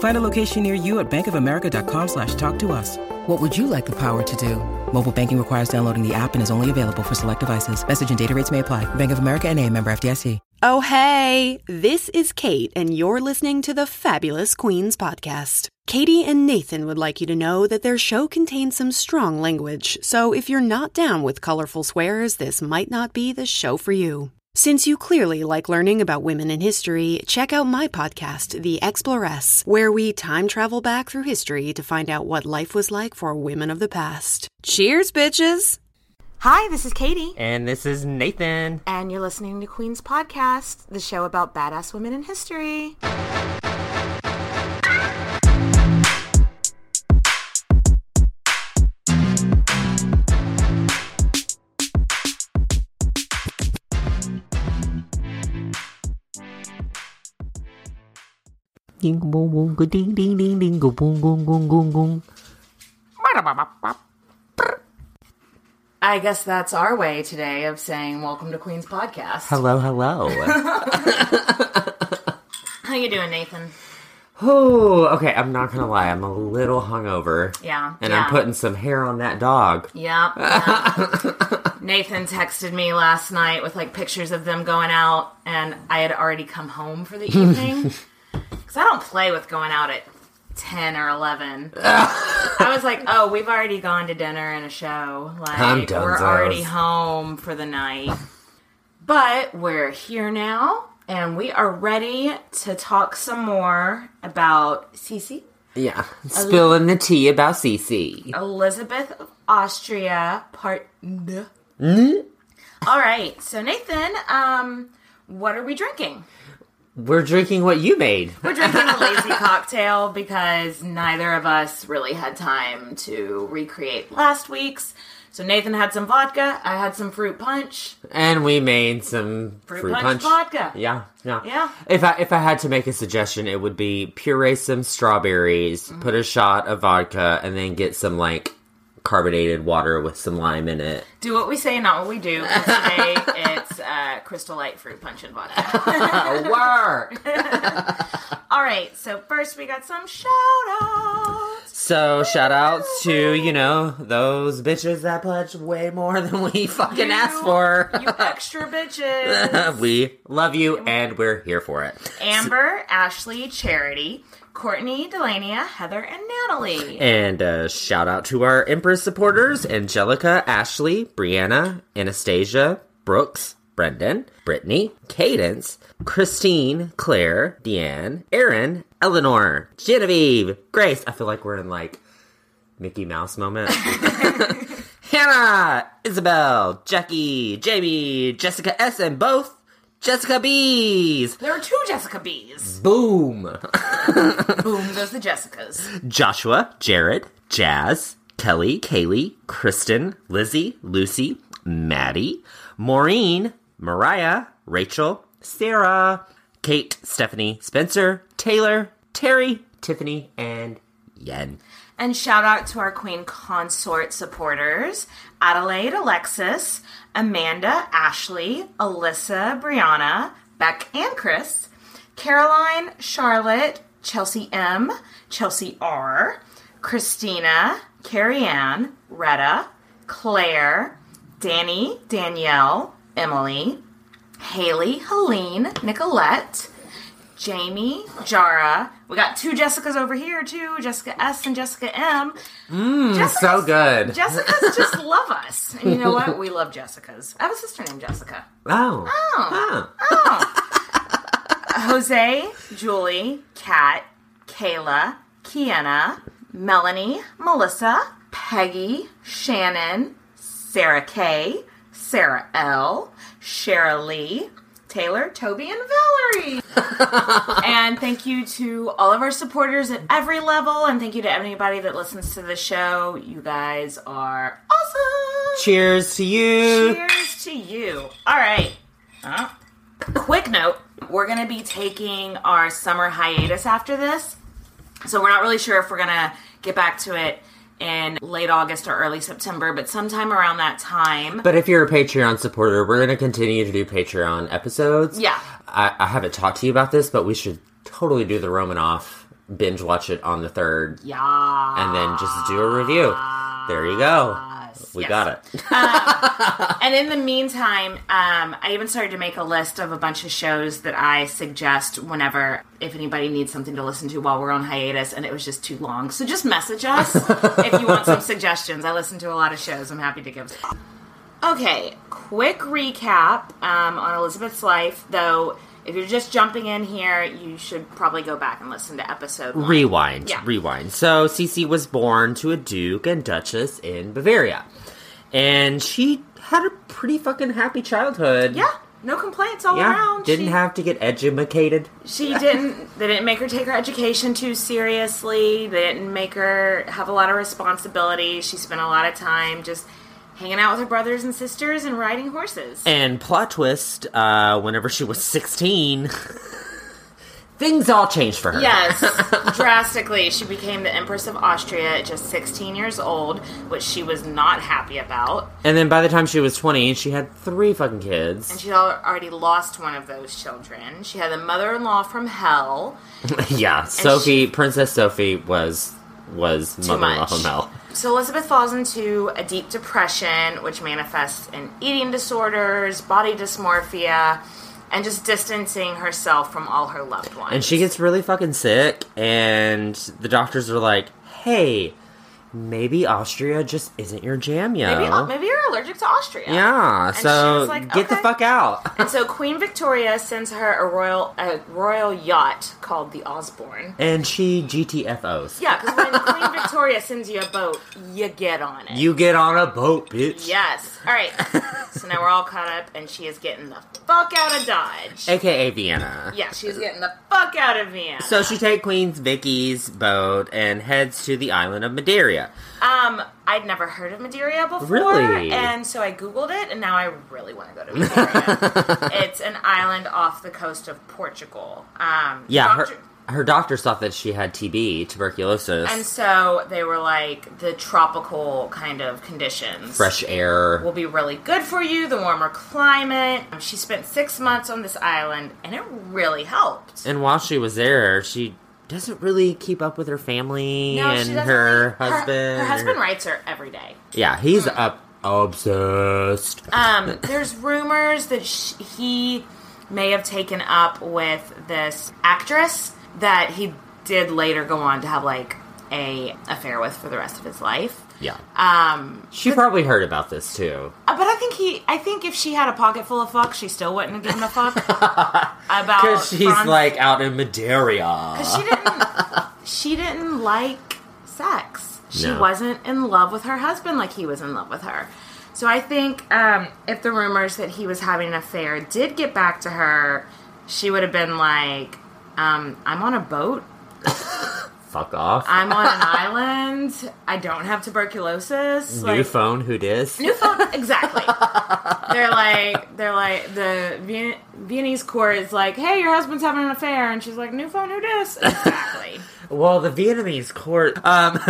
Find a location near you at bankofamerica.com slash talk to us. What would you like the power to do? Mobile banking requires downloading the app and is only available for select devices. Message and data rates may apply. Bank of America and a member FDIC. Oh, hey, this is Kate, and you're listening to the Fabulous Queens podcast. Katie and Nathan would like you to know that their show contains some strong language, so if you're not down with colorful swears, this might not be the show for you. Since you clearly like learning about women in history, check out my podcast, The Exploress, where we time travel back through history to find out what life was like for women of the past. Cheers, bitches! Hi, this is Katie. And this is Nathan. And you're listening to Queen's Podcast, the show about badass women in history. Ding boom boom go ding ding ding ding go boom boom boom boom boom. I guess that's our way today of saying welcome to Queen's Podcast. Hello, hello. How you doing, Nathan? oh, okay. I'm not gonna lie. I'm a little hungover. Yeah, And yeah. I'm putting some hair on that dog. Yep. yeah. Nathan texted me last night with like pictures of them going out, and I had already come home for the evening because I don't play with going out at ten or eleven. I was like, "Oh, we've already gone to dinner and a show. Like we're already home for the night." But we're here now, and we are ready to talk some more about Sisi. Yeah. Spilling the tea about Sisi. Elizabeth of Austria, part. N- Mm-hmm. All right, so Nathan, um, what are we drinking? We're drinking what you made. We're drinking a lazy cocktail because neither of us really had time to recreate last week's. So Nathan had some vodka, I had some fruit punch. And we made some Fruit fruit, punch punch. vodka. Yeah, yeah, Yeah. If I if I had to make a suggestion, it would be puree some strawberries, Mm-hmm. put a shot of vodka, and then get some like carbonated water with some lime in it. Do what we say, not what we do. today it's uh, Crystal Light fruit punch and vodka. Work. All right, so first we got some shout outs. So shout outs to you know those bitches that pledged way more than we fucking asked for. You extra bitches. we love you and we're here for it. Amber, Ashley, Charity, Courtney, Delania, Heather, and Natalie. And uh, shout out to our Empress supporters Angelica, Ashley, Brianna, Anastasia, Brooks, Brendan, Brittany, Cadence, Christine, Claire, Deanne, Erin, Eleanor, Genevieve, Grace. I feel like we're in like Mickey Mouse moment. Hannah, Isabel, Jackie, Jamie, Jessica S, and both Jessica B's. There are two Jessica B's. Boom. Boom goes the Jessicas. Joshua, Jared, Jazz, Kelly, Kaylee, Kristen, Lizzie, Lucy, Maddie, Maureen, Mariah, Rachel, Sarah, Kate, Stephanie, Spencer, Taylor, Terry, Tiffany, and Yen. And shout out to our Queen Consort supporters Adelaide, Alexis, Amanda, Ashley, Alyssa, Brianna, Beck, and Chris, Caroline, Charlotte, Chelsea M, Chelsea R, Christina, Carrie Ann, Retta, Claire, Danny, Danielle, Emily, Haley, Helene, Nicolette, Jamie, Jara. We got two Jessicas over here too, Jessica S and Jessica M. Mm, so good. Jessicas just love us. And you know what? We love Jessicas. I have a sister named Jessica. Oh. Oh. Huh. Jose, Julie, Kat, Kayla, Kiana, Melanie, Melissa, Peggy, Shannon, Sarah K, Sarah L, Shara Lee, Taylor, Toby, and Valerie. and thank you to all of our supporters at every level, and thank you to anybody that listens to the show. You guys are awesome. Cheers to you. Cheers to you. All right. Uh, quick note we're going to be taking our summer hiatus after this. So we're not really sure if we're going to get back to it in late August or early September, but sometime around that time. But if you're a Patreon supporter, we're going to continue to do Patreon episodes. Yeah. I, I haven't talked to you about this, but we should totally do the Romanoff, binge watch it on the third, Yeah. and then just do a review. There you go. We Yes. got it. And in the meantime, um, I even started to make a list of a bunch of shows that I suggest whenever, if anybody needs something to listen to while we're on hiatus, and it was just too long. So just message us if you want some suggestions. I listen to a lot of shows. I'm happy to give. Okay, quick recap um, on Elizabeth's life, though. If you're just jumping in here, you should probably go back and listen to episode one. Rewind. Yeah. Rewind. So Sisi was born to a duke and duchess in Bavaria. And she had a pretty fucking happy childhood. Yeah, no complaints all Yeah. around. Didn't She- have to get educated. She didn't. They didn't make her take her education too seriously. They didn't make her have a lot of responsibility. She spent a lot of time just hanging out with her brothers and sisters and riding horses. And plot twist, uh, whenever she was 16, things all changed for her. Yes, drastically. She became the Empress of Austria at just 16 years old, which she was not happy about. And then by the time she was 20, she had three fucking kids. And she already lost one of those children. She had a mother in law from hell. yeah, Sophie, she- Princess Sophie was was mother-in-law from hell. So Elizabeth falls into a deep depression, which manifests in eating disorders, body dysmorphia, and just distancing herself from all her loved ones. And she gets really fucking sick, and the doctors are like, "Hey, maybe Austria just isn't your jam, yo." maybe uh, maybe you're allergic to Austria. yeah, And so like, get the fuck out. And so Queen Victoria sends her a royal a royal yacht called the Osborne. and she GTFOs. Yeah, because when Queen Victoria sends you a boat, you get on it. You get on a boat, bitch. yes. All right. so now we're all caught up, and she is getting the fuck out of Dodge. AKA Vienna. Yeah, she's getting the fuck out of Vienna. So she takes Queen's Vicky's boat and heads to the island of Madeira. um, I'd never heard of Madeira before, Really? and so I googled it, and now I really want to go to Madeira. it's an island off the coast of Portugal. Um, Yeah, doctor- her her doctors thought that she had TB, tuberculosis, and so they were like the tropical kind of conditions. fresh air. will be really good for you, the warmer climate. She spent six months on this island, and it really helped. And while she was there, she doesn't really keep up with her family No, and her really- husband. Her, husband writes her every day. Yeah, he's up obsessed. Um, there's rumors that sh- he may have taken up with this actress that he did later go on to have like a affair with for the rest of his life. Yeah. Um, She probably heard about this too. uh, but I think he, I think if she had a pocket full of fuck, she still wouldn't have given a fuck about Because she's Franz- like out in Madeira. Because she didn't. she didn't like sex. She No. wasn't in love with her husband like he was in love with her. So I think um, if the rumors that he was having an affair did get back to her, she would have been like, um, "I'm on a boat. Fuck off. I'm on an island. I don't have tuberculosis. New like, phone, who dis? New phone, exactly. they're like, they're like, the Vien- Viennese court is like, hey, your husband's having an affair, and she's like, new phone, who dis? Exactly. Well, the Vietnamese court, um,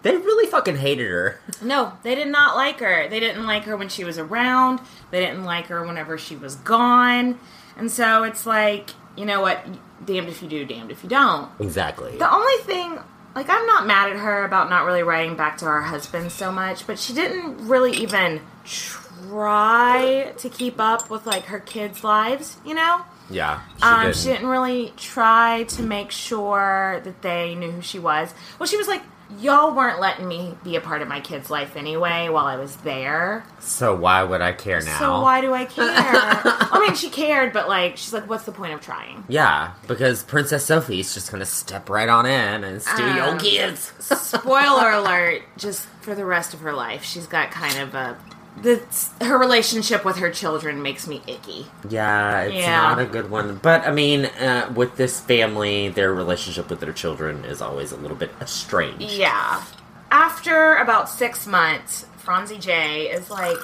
they really fucking hated her. No, they did not like her. They didn't like her when she was around. They didn't like her whenever she was gone. And so it's like, you know what? Damned if you do, damned if you don't. Exactly. The only thing, like, I'm not mad at her about not really writing back to her husband so much, but she didn't really even try to keep up with, like, her kids' lives, you know? Yeah, she um, didn't. she didn't really try to make sure that they knew who she was. Well, she was like, y'all weren't letting me be a part of my kid's life anyway while I was there. So why would I care now? So why do I care? I mean, she cared, but like, she's like, what's the point of trying? Yeah, because Princess Sophie's just gonna step right on in and steal your Um, kids. Spoiler alert, just for the rest of her life, she's got kind of a the her relationship with her children makes me icky. Yeah, it's Yeah. not a good one. But I mean, uh, with this family, their relationship with their children is always a little bit estranged. Yeah. After about six months, Franzi J is like,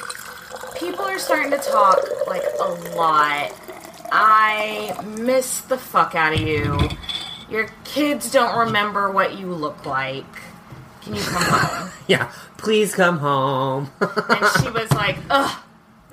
people are starting to talk like a lot. I miss the fuck out of you. Your kids don't remember what you look like. Can you come home? Yeah, please come home. And she was like, ugh.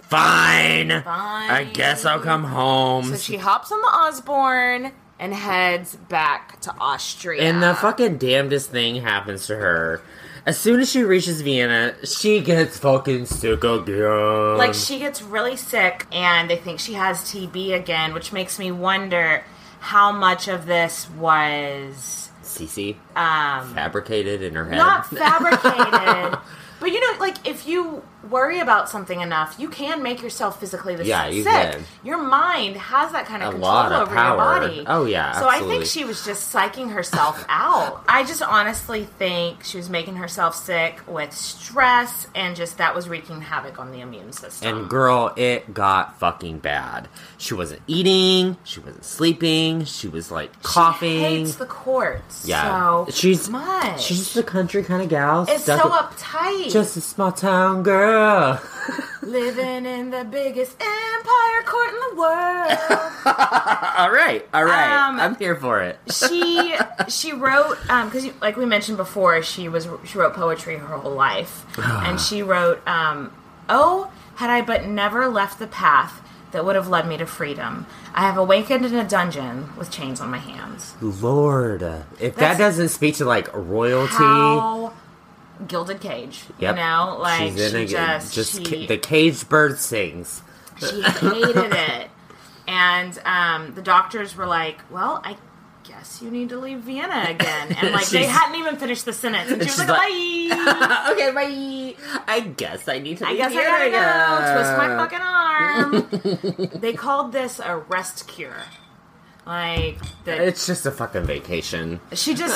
Fine. Fine. I guess I'll come home. So she hops on the Osborne and heads back to Austria. and the fucking damnedest thing happens to her. As soon as she reaches Vienna, she gets fucking sick again. like she gets really sick and they think she has TB again, which makes me wonder how much of this was Sisi um fabricated in her head. not fabricated. but you know, like if you worry about something enough, you can make yourself physically the Yeah, sick. can. Your mind has that kind of A control lot of over power. your body. Oh, yeah, So I think she was just psyching herself out. I just honestly think she was making herself sick with stress and just that was wreaking havoc on the immune system. And girl, it got fucking bad. She wasn't eating. She wasn't sleeping. She was like coughing. She hates the courts. yeah, so she's much. she's just a country kind of gal. it's so uptight. just a small town girl. living in the biggest empire court in the world. all right, all right, Um, I'm here for it. she she wrote um because like we mentioned before she was she wrote poetry her whole life. And she wrote um oh had i but never left the path that would have led me to freedom i have awakened in a dungeon with chains on my hands. Lord, if that doesn't speak to like royalty, how gilded cage yep, you know like she's she just, just she, the caged bird sings. she hated it and um the doctors were like well i guess you need to leave vienna again and like they hadn't even finished the sentence and she was like, like- bye okay, bye. I guess I need to. I guess I gotta go. Twist my fucking arm. they called this a rest cure. Like that, It's just a fucking vacation. she just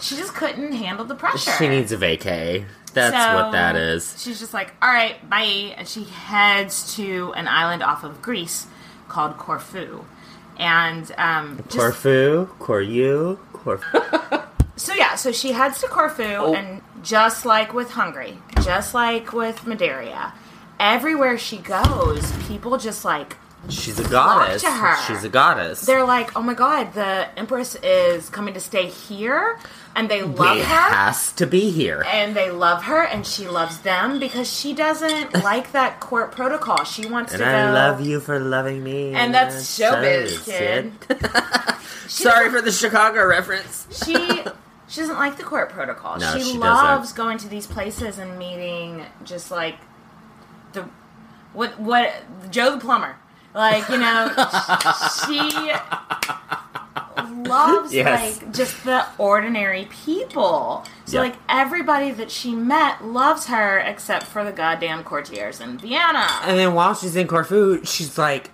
she just couldn't handle the pressure. She needs a vacay. That's So, what that is. She's just like, all right, bye, and she heads to an island off of Greece called Corfu, and um, just, Corfu, Corfu, Corfu. So yeah, so she heads to Corfu, Oh. and just like with Hungary, just like with Madeira, everywhere she goes, people just like She's a goddess. to her. She's a goddess. they're like, "Oh my god, the Empress is coming to stay here," and they love It her. has to be here. and they love her, and she loves them because she doesn't like that court protocol. She wants And to go. I love you for loving me. And that's showbiz, so kid. Sorry for the Chicago reference. she she doesn't like the court protocol. No, she, she doesn't. loves going to these places and meeting just like the what what Joe the plumber. Like, you know, she loves Yes. like just the ordinary people. So Yep. like everybody that she met loves her except for the goddamn courtiers in Vienna. And then while she's in Corfu, she's like,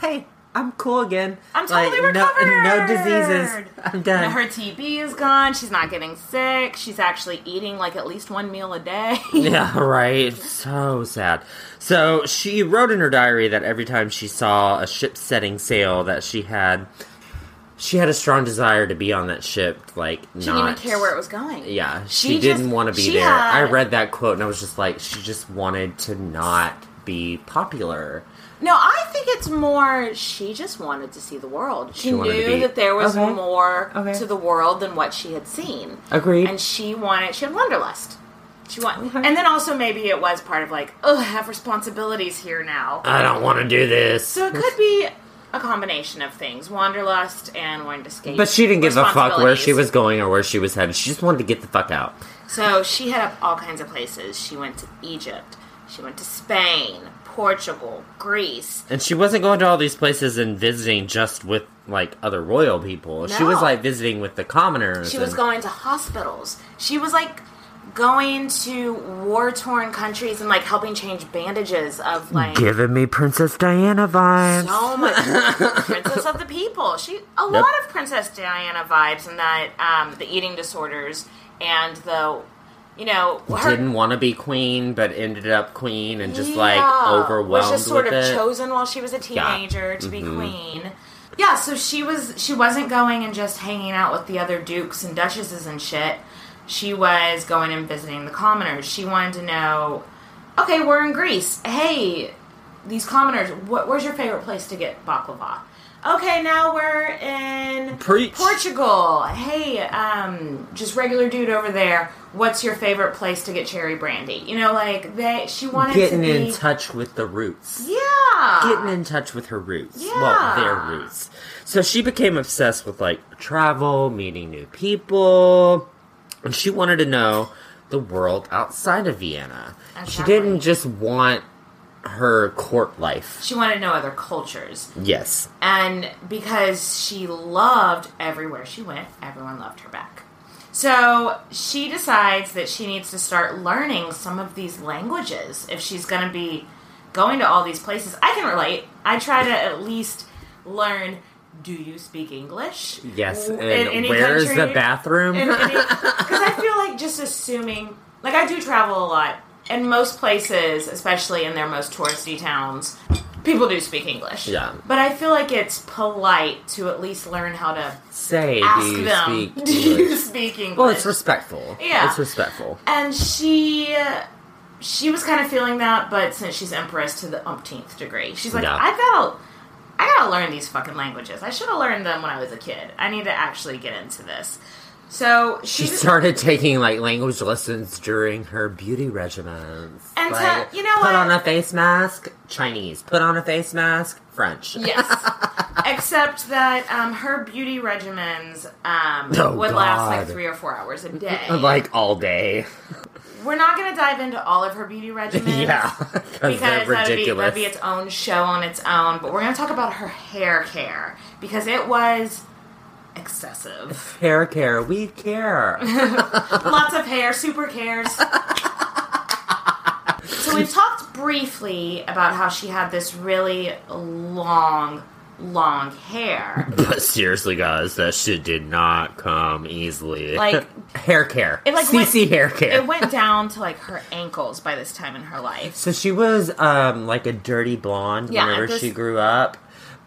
"Hey, I'm cool again. I'm totally like, recovered. No, diseases. I'm done." Her TB is gone. She's not getting sick. She's actually eating like at least one meal a day. Yeah, right. So sad. So she wrote in her diary that every time she saw a ship setting sail, that she had she had a strong desire to be on that ship. Like, She didn't even care where it was going. Yeah, she, She didn't just- want to be there. I read that quote and I was just like, she just wanted to not be popular. No, I think it's more she just wanted to see the world. She, She wanted to knew be- that there was Okay. more Okay. to the world than what she had seen. Agreed. And she wanted she had wanderlust. She wanted, Okay. and then also maybe it was part of like, oh, I have responsibilities here now. I don't want to do this. So it could be a combination of things: wanderlust and wanting to escape. but she didn't give a fuck where she responsibilities. was going or where she was headed. She just wanted to get the fuck out. So she hit up all kinds of places. She went to Egypt. She went to Spain, Portugal, Greece. And she wasn't going to all these places and visiting just with like other royal people. She was like visiting with the commoners. She was and- going to hospitals. She was like going to war torn countries and like helping change bandages of like giving me Princess Diana vibes. so much princess of the people. She a Yep. lot of Princess Diana vibes in that um, the eating disorders and the you know, her, Didn't want to be queen, but ended up queen and just like overwhelmed was just sort of it. chosen while she was a Yeah. teenager to be Mhm. queen. Yeah, so she was she wasn't going and just hanging out with the other dukes and duchesses and shit. She was going and visiting the commoners. She wanted to know, okay, we're in Greece. Hey, these commoners, what, where's your favorite place to get baklava? Okay, now we're in Preach. Portugal. Hey, um, just regular dude over there. What's your favorite place to get cherry brandy? You know, like they. She wanted Getting to be in touch with the roots. yeah. Getting in touch with her roots. Well, Yeah. their roots. So she became obsessed with like travel, meeting new people, and she wanted to know the world outside of Vienna. She didn't just want her court life. She wanted to know other cultures. Yes. And because she loved everywhere she went, everyone loved her back. So she decides that she needs to start learning some of these languages if she's going to be going to all these places. I can relate. I try to at least learn. Do you speak English? Yes. And in where's the bathroom? Because I feel like just assuming, like I do travel a lot, and most places, especially in their most touristy towns, people do speak English. Yeah. But I feel like it's polite to at least learn how to Say, ask do them, speak do you speak English? Well, it's respectful. Yeah. It's respectful. and she. She was kind of feeling that, but since she's empress to the umpteenth degree, she's like, Yeah. I gotta, I gotta learn these fucking languages. I should have learned them when I was a kid. I need to actually get into this. So She she started taking like language lessons during her beauty regimens. And to- you know put what? on a face mask, Chinese. Put on a face mask, French. Yes. Except that um, her beauty regimens um, Oh, would last like three or four hours a day. like all day. We're not going to dive into all of her beauty regimens. yeah, because that'd be, that'd be its own show on its own. But we're going to talk about her hair care. Because it was excessive. hair care, we care. Lots of hair, super cares. so we've talked briefly about how she had this really long, long hair. but seriously, guys, that shit did not come easily. Like- hair care, It like Sisi went, hair care. It went down to like her ankles by this time in her life. So she was um like a dirty blonde Yeah, whenever this- she grew up.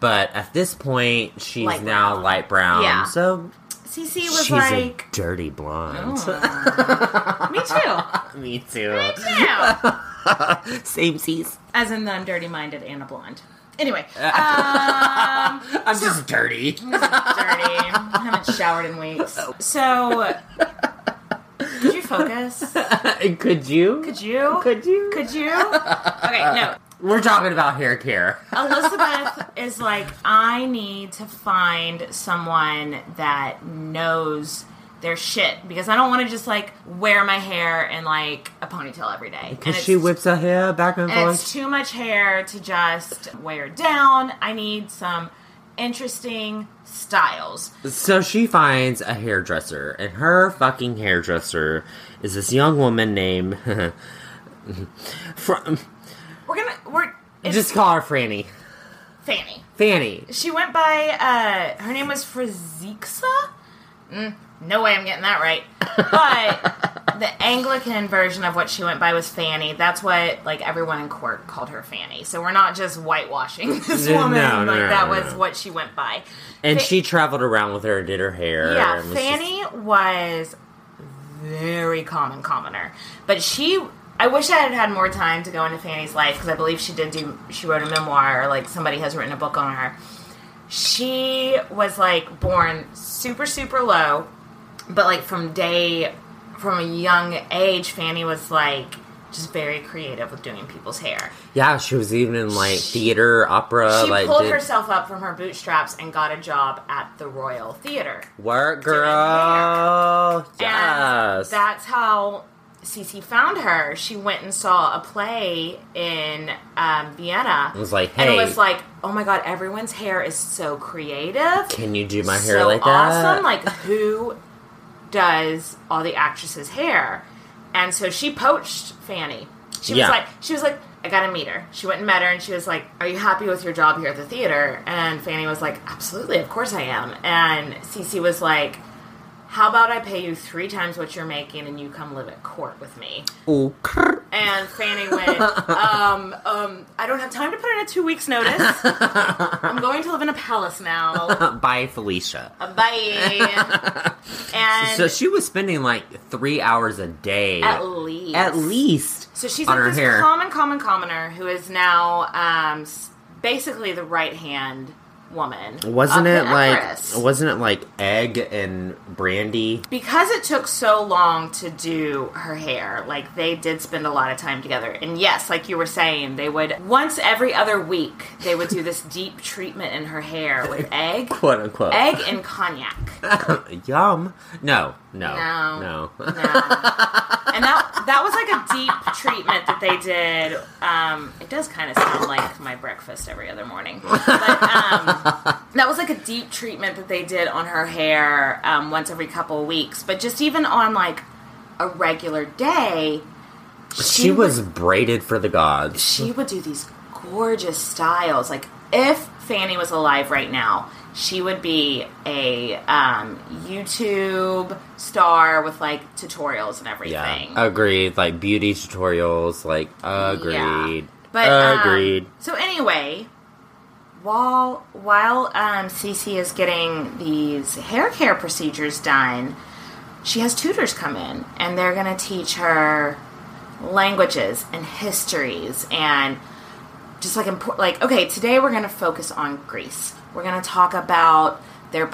But at this point, she's Light now brown. light brown. Yeah. So Sisi was she's like, a dirty blonde. me too, Me too. me too. Same seas. As in the I'm dirty minded and a blonde. Anyway, um, I'm just dirty. dirty. I haven't showered in weeks. So, could you focus? Could you? Could you? Could you? Could you? Okay, no. We're talking about hair care. Elizabeth is like, I need to find someone that knows their shit because I don't want to just like wear my hair in like a ponytail every day. Because she whips her hair back and and it's forth. too much hair to just wear down. I need some interesting styles. So she finds a hairdresser, and her fucking hairdresser is this young woman named. from, We're gonna we're it's just call her Franny. Fanny. Fanny. She went by uh her name was Frazixa? Mm, no way I'm getting that right. But the Anglican version of what she went by was Fanny. That's what like everyone in court called her Fanny. So we're not just whitewashing this No, woman. no, like no, that no, was no. what she went by. And Fa- she traveled around with her and did her hair. Yeah, and was just- Fanny was very common commoner, but she. I wish I had had more time to go into Fanny's life because I believe she did do. She wrote a memoir, or like somebody has written a book on her. She was like born super super low, but like from day from a young age, Fanny was like just very creative with doing people's hair. yeah, she was even in like theater, opera. She like pulled did herself up from her bootstraps and got a job at the Royal Theater. work, girl. And Yes. that's how Sisi found her. She went and saw a play in um, Vienna. It was like, and it was like, oh my god, everyone's hair is so creative. can you do my hair so like that? So awesome. Like, who does all the actresses' hair? And so she poached Fanny. She was like, she was like, I gotta meet her. She went and met her, and she was like, "Are you happy with your job here at the theater?" And Fanny was like, "Absolutely, of course I am." And Sisi was like, how about I pay you three times what you're making and you come live at court with me? Ooh, And Fanny went, um, um, I don't have time to put in a two weeks notice. I'm going to live in a palace now. Bye, Felicia. Bye. and So she was spending like three hours a day. at least. At least. So she's on like her this hair. common, common commoner who is now um, basically the right hand woman. Wasn't it like wasn't it like egg and brandy? because it took so long to do her hair, like they did spend a lot of time together. And yes, like you were saying, they would once every other week they would do this deep treatment in her hair with egg, Quote unquote. egg and cognac. Yum. No, no, No. no. No. And that that was like a deep treatment that they did. Um, it does kind of sound like my breakfast every other morning. But um, that was like a deep treatment that they did on her hair um, once every couple of weeks. But just even on like a regular day, she was would- braided for the gods. she would do these gorgeous styles. Like if Fanny was alive right now, she would be a um, YouTube star with like tutorials and everything. Yeah, agreed. Like beauty tutorials. Like agreed. Yeah. But um, agreed. so anyway, while while um, Sisi is getting these hair care procedures done, she has tutors come in, and they're going to teach her languages and histories and just like import, like okay today we're going to focus on greece we're going to talk about their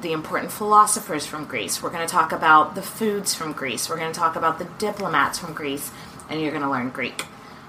the important philosophers from greece. We're going to talk about the foods from greece. We're going to talk about the diplomats from greece and you're going to learn greek.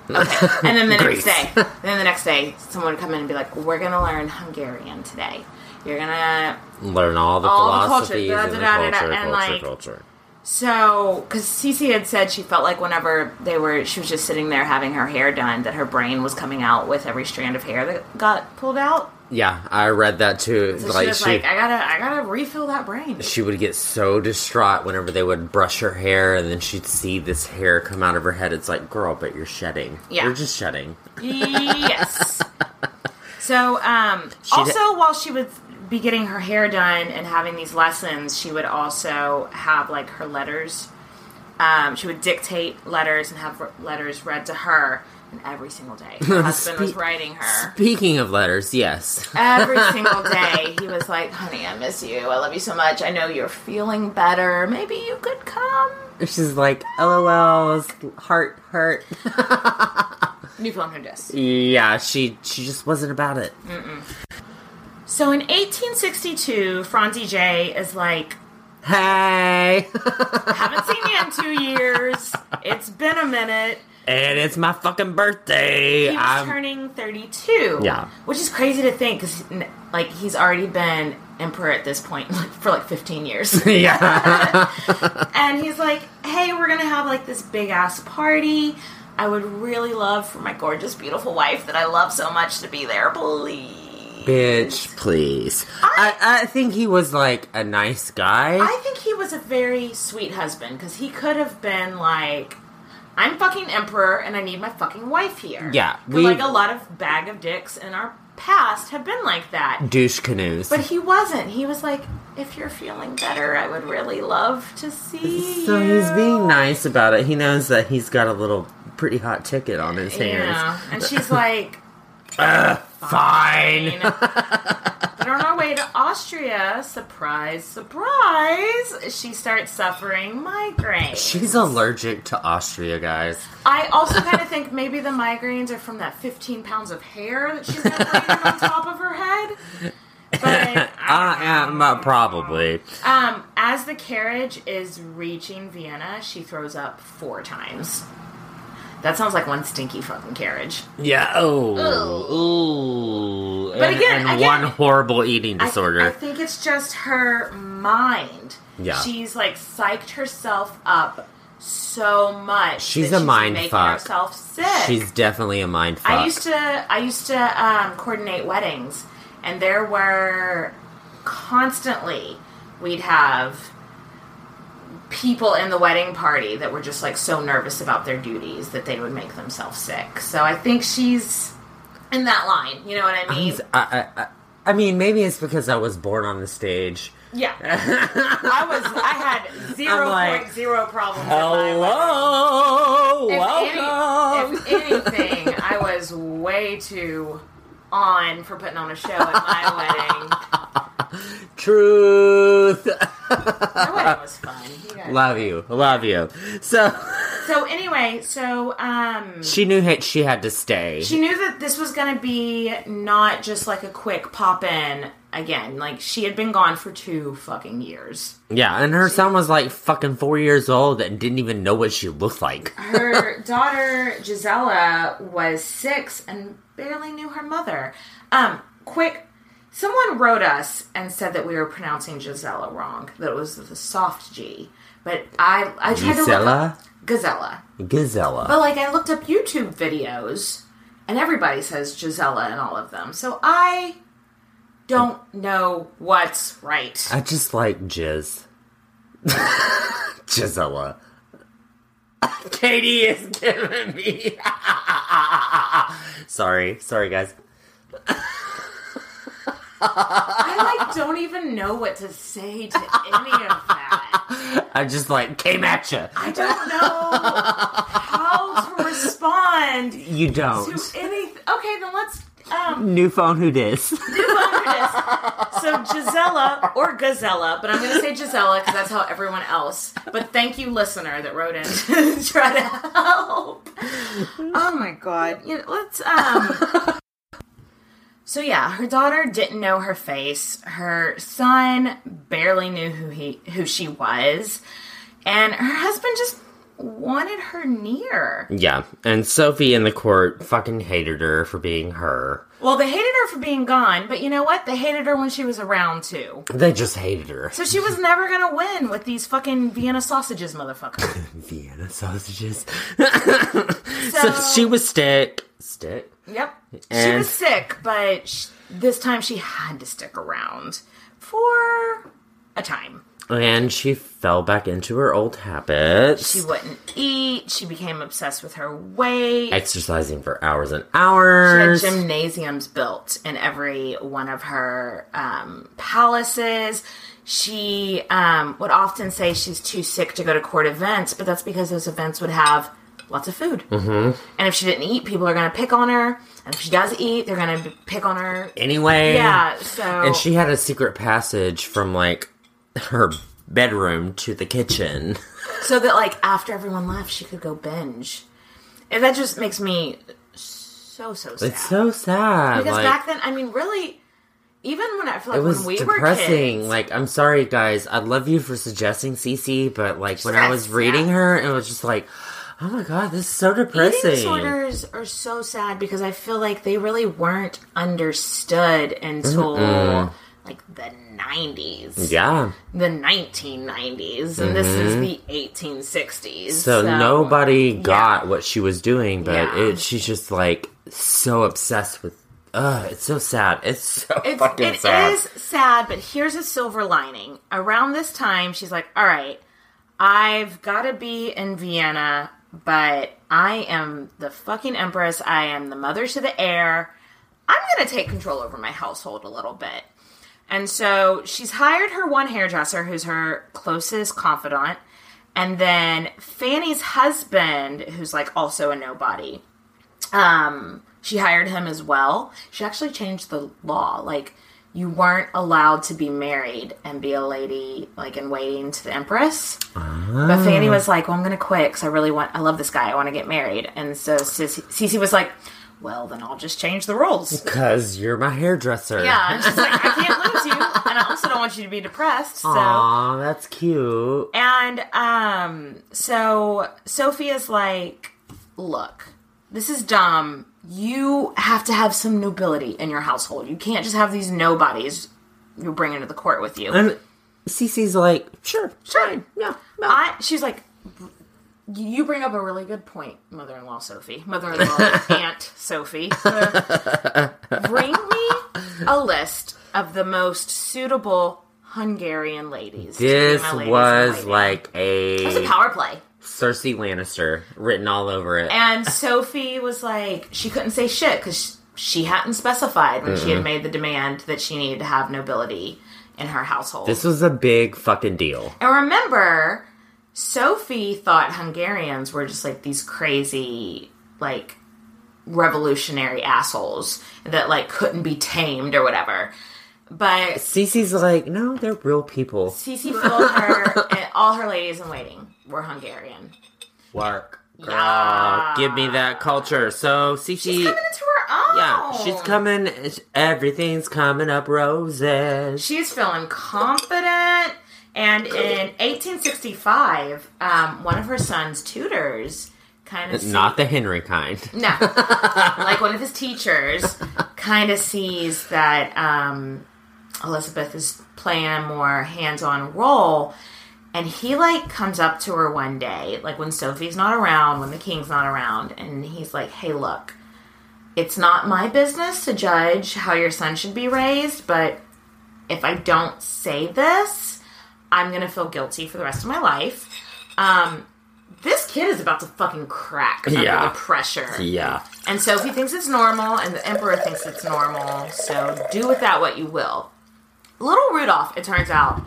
Okay. And then the next day then the next day someone would come in and be like we're going to learn hungarian today. You're going to Learn all the all the culture, philosophies da, and the da, culture, and, culture, like, culture. so, because Sisi had said she felt like whenever they were, she was just sitting there having her hair done, that her brain was coming out with every strand of hair that got pulled out. Yeah, I read that too. So like she was she, like, I gotta, I gotta refill that brain. she would get so distraught whenever they would brush her hair, and then she'd see this hair come out of her head. It's like, girl, but you're shedding. Yeah. you're just shedding. yes. So, um, She also did- while she would be getting her hair done and having these lessons, she would also have like her letters. Um, she would dictate letters and have r- letters read to her, every single day her husband was writing her. Speaking of letters, yes. Every single day, he was like, "Honey, I miss you. I love you so much. I know you're feeling better. Maybe you could come." She's like, LOLs, heart, hurt. New phone her disc. yeah, she she just wasn't about it. So in 1862, Franzi J is like, Hey, "Haven't seen you in two years. It's been a minute." And it's my fucking birthday. He was I'm turning 32. Yeah. Which is crazy to think because, like, he's already been emperor at this point like, for like 15 years. yeah. and he's like, hey, we're going to have like this big ass party. I would really love for my gorgeous, beautiful wife that I love so much to be there, please. Bitch, please. I, I think he was like a nice guy. I think he was a very sweet husband because he could have been like, I'm fucking emperor and I need my fucking wife here. Yeah. we- like a lot of bag of dicks in our past have been like that. Douche canoes. But he wasn't. He was like, if you're feeling better, I would really love to see so you. he's being nice about it. He knows that he's got a little pretty hot ticket on his hands. Yeah. And she's like, Fine. but on our way to Austria, surprise, surprise, she starts suffering migraines. She's allergic to Austria, guys. I also kind of think maybe the migraines are from that 15 pounds of hair that she's got on top of her head. But Uh, um, uh, probably. um, as the carriage is reaching Vienna, she throws up four times. That sounds like one stinky fucking carriage. Yeah. Oh. Ooh. But and, again- and again- one horrible eating I- disorder. I, think it's just her mind. Yeah. She's like psyched herself up so much. She's that a mind making fuck. herself sick. She's definitely a mind fuck. I used to I used to um, coordinate weddings, and there were constantly we'd have people in the wedding party that were just like so nervous about their duties that they would make themselves sick. So I think she's in that line. You know what I mean? I, I, I- I mean, maybe it's because I was born on the stage Yeah, I was. I had zero like, point zero problems. Hello, If, welcome. any, if anything, I was way too on for putting on a show at my wedding. Truth. Wedding was fun. You love you, love you. So So anyway, so um, she knew ha- she had to stay. she knew that this was going to be not just like a quick pop in again. Like she had been gone for two fucking years. yeah, and her son was like fucking four years old and didn't even know what she looked like. Her daughter Gisela was six and barely knew her mother. Um, quick. Someone wrote us and said that we were pronouncing Gisela wrong. That it was the soft G. But I I tried to look Gisela? up Gazella. Gazella. But like I looked up YouTube videos and everybody says Gisela in all of them. So I don't know what's right. I just like jizz. Gisela. Katie is giving me. sorry, sorry, guys. I like don't even know what to say to any of that. I just like came at you. I don't know how to respond You don't. to anything. Okay, then let's um New phone, who dis? do this. So Gisela or Gazella, but I'm going to say Gisela because that's how everyone else. But thank you, listener, that wrote in to try to help. Oh my god! You know, let's um. So yeah, her daughter didn't know her face. Her son barely knew who he who she was, and her husband just wanted her near. yeah, and Sophie in the court fucking hated her for being her. Well, they hated her for being gone, but you know what? They hated her when she was around too. They just hated her. So she was never gonna win with these fucking Vienna sausages, motherfucker. Vienna sausages. So, so she was stick. Stick? Yep. she was sick, but sh- this time she had to stick around for a time. And she fell back into her old habits. She wouldn't eat. She became obsessed with her weight. exercising for hours and She had hours. gymnasiums built in every one of her um, palaces. She um, would often say she's too sick to go to court events, but that's because those events would have lots of food. Mm-hmm. And if she didn't eat, people are going to pick on her. And if she does eat, they're going to pick on her. anyway. Yeah, so. And she had a secret passage from like her bedroom to the kitchen. so that, like, after everyone left, she could go binge. And that just makes me so, so sad. It's so sad. because like, back then, I mean, really, even when I feel like it was when we were depressing. kids, Like, I'm sorry, guys. I love you for suggesting Sisi, but like when I was reading her, it was just like, oh my god, this is so depressing. Eating disorders are so sad because I feel like they really weren't understood until like the 90s, Yeah. the 1990s, and this is the 1860s. Mm-hmm. So, nobody got what she was doing, but Yeah. it, she's just like so obsessed with. Ugh, it's so sad. It's so It's, fucking it sad. is sad, but here's a silver lining. Around this time, she's like, all right, I've got to be in Vienna, but I am the fucking empress. I am the mother to the heir. I'm going to take control over my household a little bit. And so she's hired her one hairdresser, who's her closest confidant, and then Fanny's husband, who's like also a nobody. Um, she hired him as well. She actually changed the law. Like, you weren't allowed to be married and be a lady, like, in waiting to the empress. But Fanny was like, well, I'm going to quit because I really want, I love this guy. I want to get married. And so Sisi was like, well, then I'll just change the rules. Because you're my hairdresser. Yeah, and she's like, I can't lose you, and I also don't want you to be depressed. So, Aw, that's cute. and um, so Sophia's like, look, this is dumb. You have to have some nobility in your household. You can't just have these nobodies you bring into the court with you. And Sisi's like, sure, Sure. fine, yeah, no. I, she's like, you bring up a really good point, mother-in-law Sophie, mother-in-law Aunt Sophie. bring me a list of the most suitable Hungarian ladies. this ladies was like it was a a power play. Cersei Lannister written all over it. And Sophie was like, she couldn't say shit because she hadn't specified when she had made the demand that she needed to have nobility in her household. This was a big fucking deal. And remember, Sophie thought Hungarians were just like these crazy, like revolutionary assholes that like couldn't be tamed or whatever. But Sisi's like, no, they're real people. Sisi fooled her, and all her ladies in waiting were Hungarian. Work. Girl, Yeah. give me that culture. So Sisi, She's coming into her own. yeah, she's coming. Everything's coming up roses. She's feeling confident. And in 1865, um, one of her son's tutors kind of Not the Henry kind. No. like one of his teachers kind of sees that um, Elizabeth is playing a more hands on role. And he like comes up to her one day, like when Sophie's not around, when the king's not around, and he's like, Hey, look, it's not my business to judge how your son should be raised, but if I don't say this, I'm gonna feel guilty for the rest of my life. Um, this kid is about to fucking crack under Yeah. the pressure. Yeah. And Sophie thinks it's normal, and the Emperor thinks it's normal, so do with that what you will. Little Rudolph, it turns out,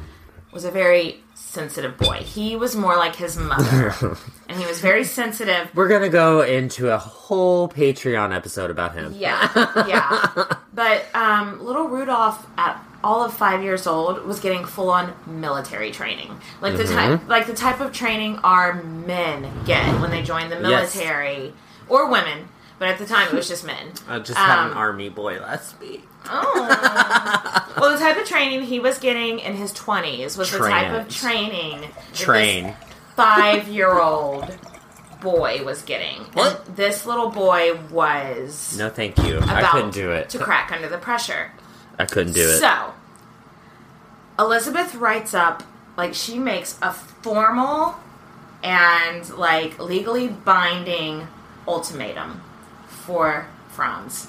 was a very sensitive boy. He was more like his mother, and he was very sensitive. We're gonna go into a whole Patreon episode about him. Yeah, yeah. But um, little Rudolph, at all of five years old, was getting full on military training, like the type, like the type of training our men get when they join the Yes. military, or women. But at the time, it was just men. I just had an Um, army boy last week. Oh. well, the type of training he was getting in his 20s was the type of training Train. five year old boy was getting. What? And this little boy was No, thank you. I couldn't do it. to crack under the pressure. I couldn't do it. So, Elizabeth writes up, like, she makes a formal and, like, legally binding ultimatum for Franz.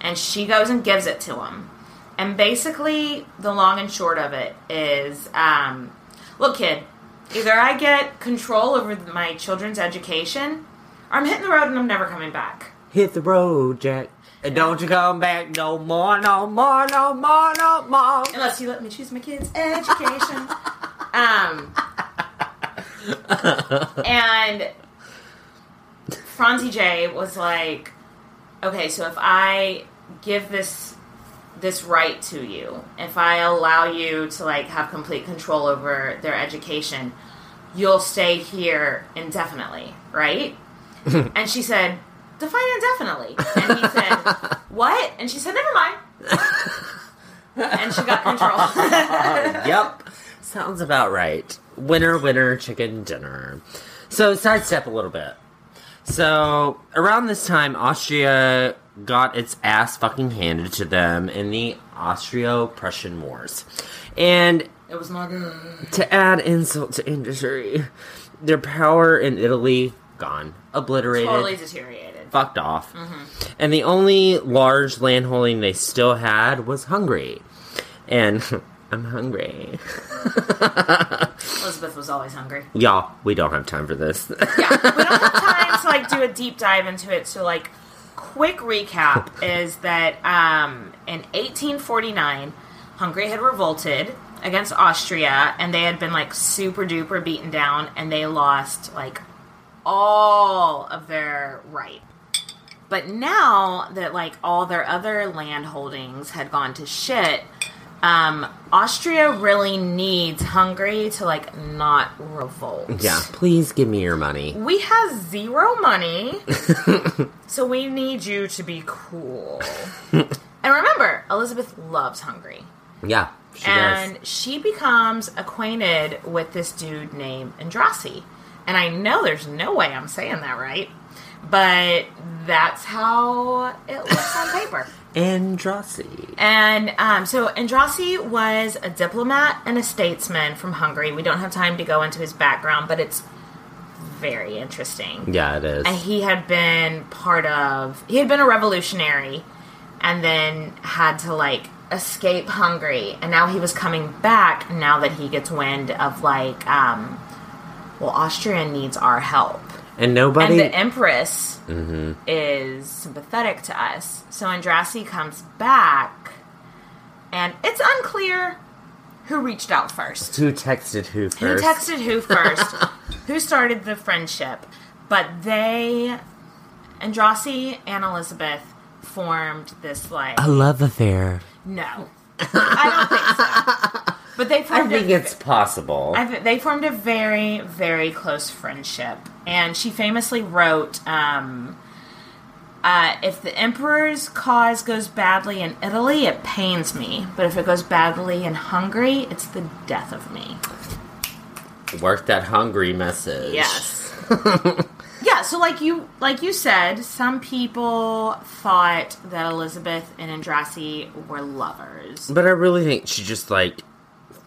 And she goes and gives it to him. And basically, the long and short of it is um, look, kid, either I get control over my children's education, or I'm hitting the road and I'm never coming back. Hit the road, Jack. And don't you come back no more, no more, no more, no more. unless you let me choose my kids' education. um, and Franzi J was like, "Okay, so if I give this this right to you, if I allow you to like have complete control over their education, you'll stay here indefinitely, right?" and she said, "Define indefinitely." And he said, "What?" And she said, "Never mind." and she got control. yep. Sounds about right. Winner, winner, chicken dinner. So, sidestep a little bit. So, around this time, Austria got its ass fucking handed to them in the Austro Prussian Wars. And it was not good. to add insult to injury, their power in Italy gone, obliterated, Totally deteriorated. fucked off. Mm-hmm. And the only large landholding they still had was Hungary. And I'm hungry. Elizabeth was always hungry. Y'all, we don't have time for this. Yeah, we don't have time to like do a deep dive into it. So, like, quick recap is that um, in 1849, Hungary had revolted against Austria, and they had been like super duper beaten down, and they lost like all of their right. But now that like all their other land holdings had gone to shit, um, Austria really needs Hungary to like not revolt. yeah, please give me your money. We have zero money, so we need you to be cool. and remember, Elizabeth loves Hungary. Yeah, she and does. she becomes acquainted with this dude named Andrassy. And I know there's no way I'm saying that right, but that's how it looks on paper. Andrassy. And um, so Andrassy was a diplomat and a statesman from Hungary. We don't have time to go into his background, but it's very interesting. Yeah, it is. And he had been part of, he had been a revolutionary and then had to like escape Hungary. And now he was coming back now that he gets wind of like, um, well, Austria needs our help. And nobody. And the Empress mm-hmm. is sympathetic to us. So Andrassy comes back, and it's unclear who reached out first. Who texted who first? Who texted who first? who started the friendship? But they, Andrassy and Elizabeth, formed this like A love affair. no, I don't think so. But they I think a, it's possible. I they formed a very, very close friendship, and she famously wrote, um, uh, "If the emperor's cause goes badly in Italy, it pains me, but if it goes badly in Hungary, it's the death of me." Work that hungry message. Yes. yeah, so like you like you said, some people thought that Elizabeth and Andrassy were lovers. But I really think she just like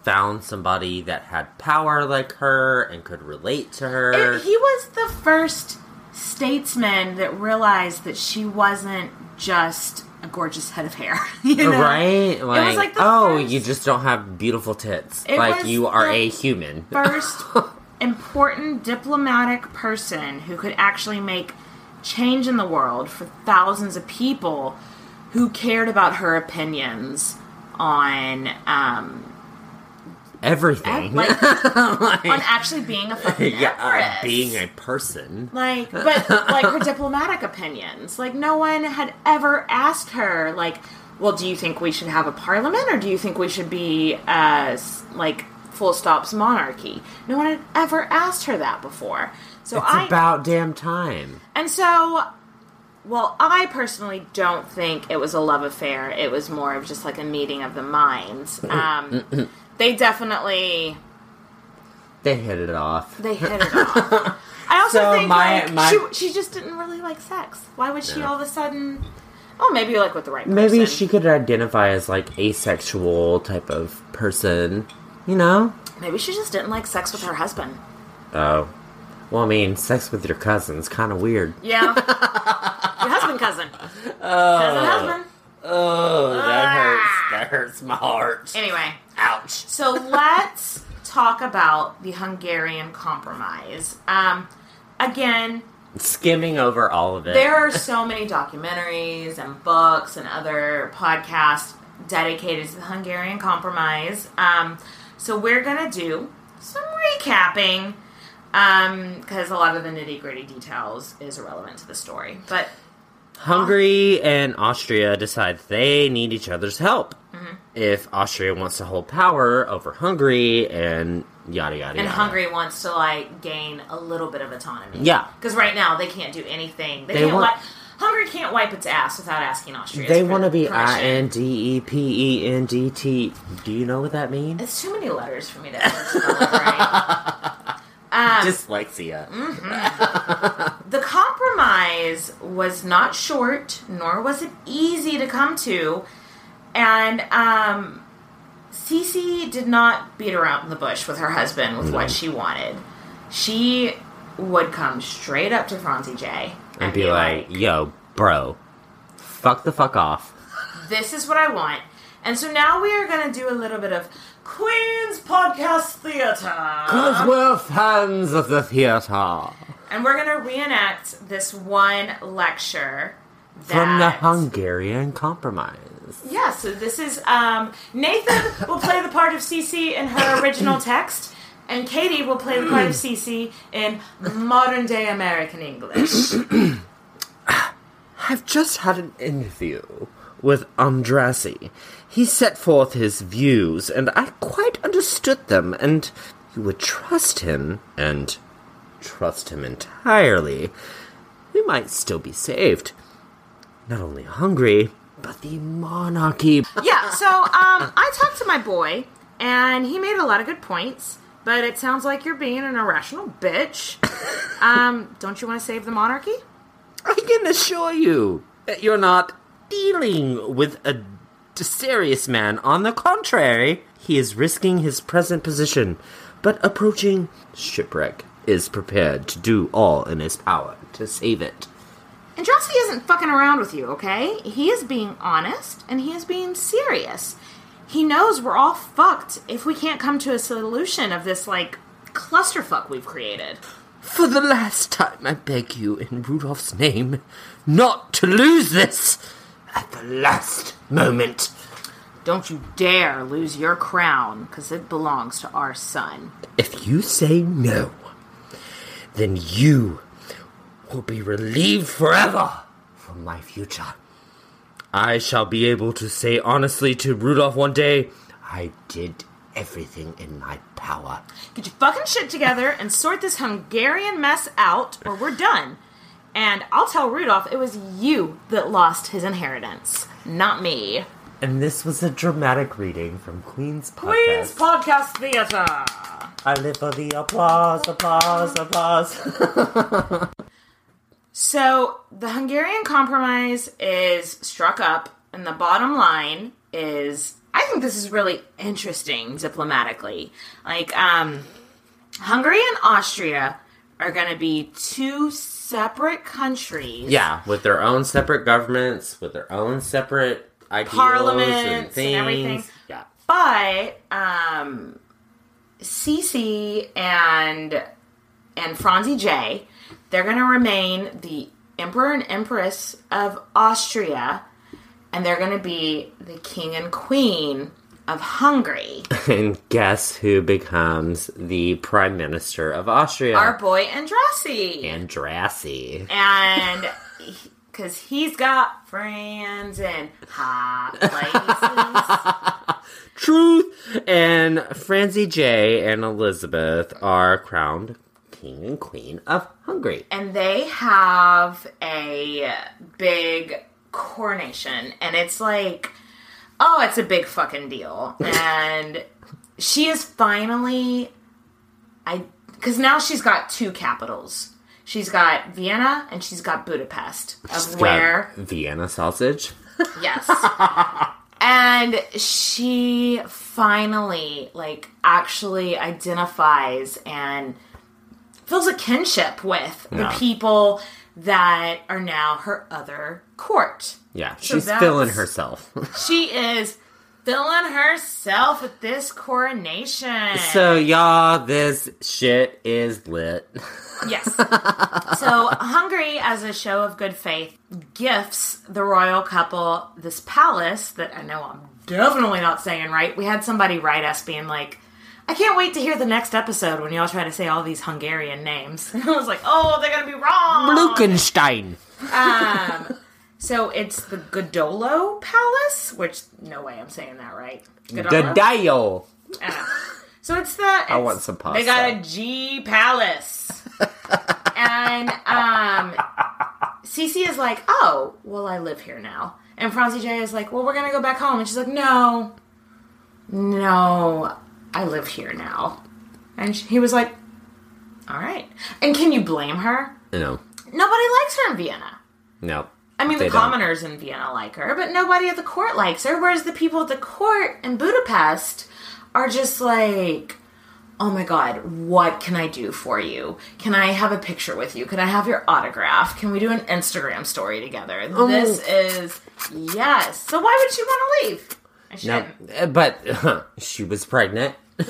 found somebody that had power like her and could relate to her. It- he was the first statesman that realized that she wasn't just a gorgeous head of hair. You know? Right? Like, like the oh, first- you just don't have beautiful tits. It like was you are a human. First important diplomatic person who could actually make change in the world for thousands of people who cared about her opinions on um Everything. like on actually being a fucking yeah, uh, being a person. like but like her diplomatic opinions like no one had ever asked her like well do you think we should have a parliament or do you think we should be uh s- like full stops monarchy no one had ever asked her that before so It's i about damn time. and so well i personally don't think it was a love affair it was more of just like a meeting of the minds um they definitely They hit it off. they hit it off. I also So think my- like, my- she, she just didn't really like sex. Why would she all of a sudden? Oh, maybe like with the right person. Maybe she could identify as like asexual type of person. You know? Maybe she just didn't like sex with her husband. Oh. Well, I mean, sex with your cousin's kind of weird. Yeah, your husband, cousin, oh. cousin, husband. Oh, that Ah. hurts. That hurts my heart. Anyway, Ouch. so let's talk about the Hungarian Compromise. Um, again, Skimming over all of it. There are so many documentaries and books and other podcasts dedicated to the Hungarian Compromise. Um, so we're gonna do some recapping because a lot of the nitty gritty details is irrelevant to the story. But Hungary and Austria decide they need each other's help. Mm-hmm. If Austria wants to hold power over Hungary and yada yada and yada. Hungary wants to like gain a little bit of autonomy. Yeah. because right now they can't do anything. They, They can't. want- Hungary can't wipe its ass without asking Austria. They want to be. I N D E P E N D T. Do you know what that means? It's too many letters for me to right. Um, Dyslexia. The compromise was not short, nor was it easy to come to, and um, Sisi did not beat around the bush with her husband with what she wanted. She would come straight up to Franzi J and be like, "Yo, bro, fuck the fuck off." "This is what I want." And so now we are going to do a little bit of Queen's Podcast Theater. Cause we're fans of the theater And we're going to reenact this one lecture from the Hungarian Compromise. Yeah, so this is um, Nathan will play the part of Sisi in her original text, and Katie will play the part of Sisi in modern day American English. I've just had an interview with Andrassy. He set forth his views, and I quite understood them, and you would trust him, and trust him entirely. We might still be saved. Not only Hungary, but the monarchy. yeah, so um, I talked to my boy, and he made a lot of good points, but it sounds like you're being an irrational bitch. Um, don't you want to save the monarchy? I can assure you that you're not dealing with a serious man. On the contrary, he is risking his present position, but approaching shipwreck is prepared to do all in his power to save it. Andrassy isn't fucking around with you, okay? He is being honest and he is being serious. He knows we're all fucked if we can't come to a solution of this, like, clusterfuck we've created. For the last time, I beg you, in Rudolph's name, not to lose this at the last moment. Don't you dare lose your crown, because it belongs to our son. If you say no, then you will be relieved forever from my future. I shall be able to say honestly to Rudolph one day, I did everything in my power. Get your fucking shit together and sort this Hungarian mess out, or we're done. And I'll tell Rudolph it was you that lost his inheritance, not me. And this was a dramatic reading from Queen's Podcast. Queen's Podcast Theatre. I live for the applause, applause, applause. So the Hungarian compromise is struck up, and the bottom line is I think this is really interesting diplomatically. Like, um, Hungary and Austria are going to be two separate countries. yeah, with their own separate governments, with their own separate ideals Parliaments and and things. everything. Yeah. But um, Sisi and and Franzi J, they're going to remain the emperor and empress of Austria, and they're going to be the king and queen of Hungary. And guess who becomes the prime minister of Austria? Our boy Andrassy, Andrassy. and because he's got friends in high places. Truth. And Francie J and Elizabeth are crowned king and queen of Hungary. and they have a big coronation and it's like oh it's a big fucking deal and she is finally i because now she's got two capitals she's got vienna and she's got budapest of She's where Vienna sausage. Yes. and she finally, like, actually identifies and feels a kinship with Yeah. the people that are now her other court. Yeah, So she's filling herself. She is filling herself at this coronation. so, y'all, this shit is lit. Yes. so Hungary, as a show of good faith, gifts the royal couple this palace that I know I'm definitely not saying right. We had somebody write us being like, I can't wait to hear the next episode when y'all try to say all these Hungarian names. I was like, oh, they're going to be wrong. Blukenstein. Um, so it's the Godolo Palace, which, no way I'm saying that right. Godolo? Uh, so it's the. I want some pasta. They got a G Palace, and um, Sisi is like, "Oh, well, I live here now." And Francie J is like, "Well, we're gonna go back home," and she's like, "No, no, I live here now." And she, he was like, "All right." And can you blame her? No. Nobody likes her in Vienna. No. I mean, the don't. commoners in Vienna like her, but nobody at the court likes her. Whereas the people at the court in Budapest are just like, oh my god, what can I do for you? Can I have a picture with you? Can I have your autograph? Can we do an Instagram story together? Oh. This is, yes. So why would she want to leave? I No, shouldn't. uh, but she was pregnant.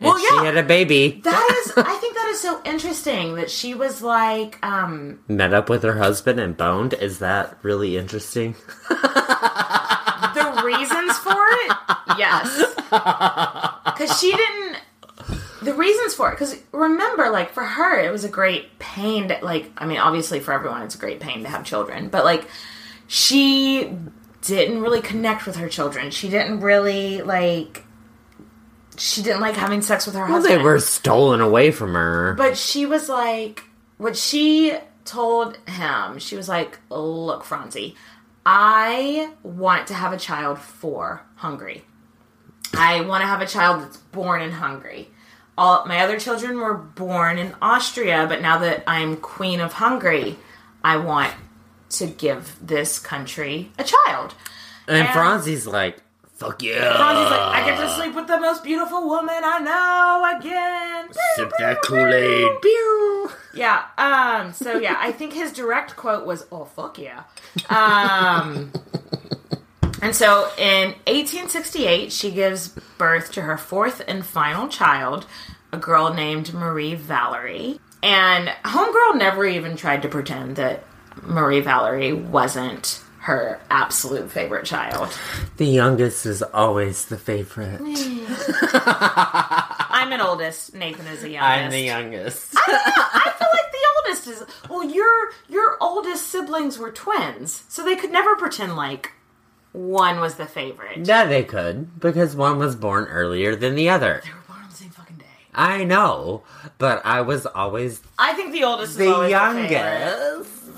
Well, she had a baby. That is, I think that is so interesting that she was like, um, Met up with her husband and boned. Is that really interesting? the reasons for it yes because she didn't the reasons for it because remember like for her it was a great pain to like i mean obviously for everyone it's a great pain to have children but like she didn't really connect with her children she didn't really like she didn't like having sex with her Well, husband they were stolen away from her. but she was like, what she told him, she was like, look, Franzi, I want to have a child for Hungary. I want to have a child that's born in Hungary. All my other children were born in Austria, but now that I'm queen of Hungary, I want to give this country a child. and and- Franzi's like, fuck yeah. Franzi's like, I get to sleep with the most beautiful woman I know again. Sip that Kool-Aid. Pew. Yeah. Um. So yeah, I think his direct quote was, "Oh fuck yeah." Um. and so in 1868, she gives birth to her fourth and final child, a girl named Marie Valerie. And Homegirl never even tried to pretend that Marie Valerie wasn't her absolute favorite child. The youngest is always the favorite. I'm an oldest. Nathan is the youngest. I'm the youngest. I feel like the oldest is well. Your your oldest siblings were twins, so they could never pretend like one was the favorite. yeah, they could because one was born earlier than the other. They were born on the same fucking day. I know, but I was always I think the oldest the is always The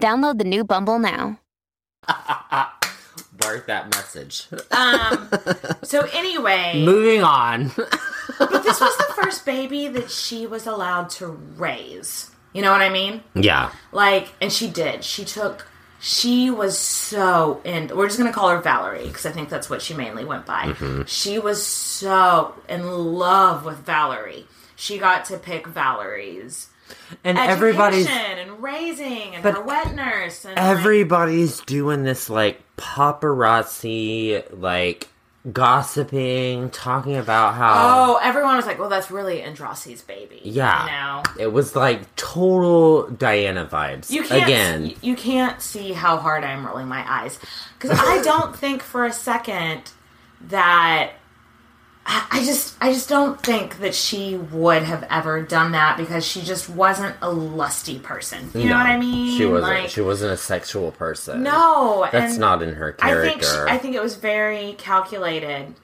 Download the new Bumble now. Work that message. Um. So anyway, Moving on. but this was the first baby that she was allowed to raise. You know what I mean? yeah. Like, and she did. She took. She was so in. We're just gonna call her Valerie because I think that's what she mainly went by. She was so in love with Valerie. She got to pick Valerie's And education everybody's and raising and But her wet nurse and like- everybody's doing this like paparazzi like gossiping, talking about how Oh, everyone was like, "Well, that's really Andrassy's baby." yeah. you know. It was like total Diana vibes. You can't again. You can't see how hard I'm rolling my eyes because I don't think for a second that I, I just I just don't think that she would have ever done that because she just wasn't a lusty person. You know what I mean? She wasn't. Like, she wasn't a sexual person. no, that's not in her I character. think she, I think it was very calculated.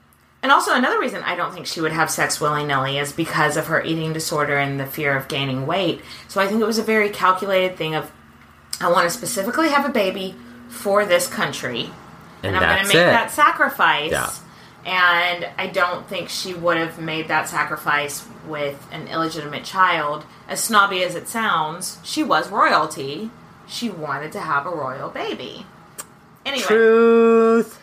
And also another reason I don't think she would have sex willy nilly is because of her eating disorder and the fear of gaining weight. So I think it was a very calculated thing of I want to specifically have a baby for this country, and, And I'm going to make it. that sacrifice. Yeah. And I don't think she would have made that sacrifice with an illegitimate child. As snobby as it sounds, she was royalty. She wanted to have a royal baby. Anyway, Truth.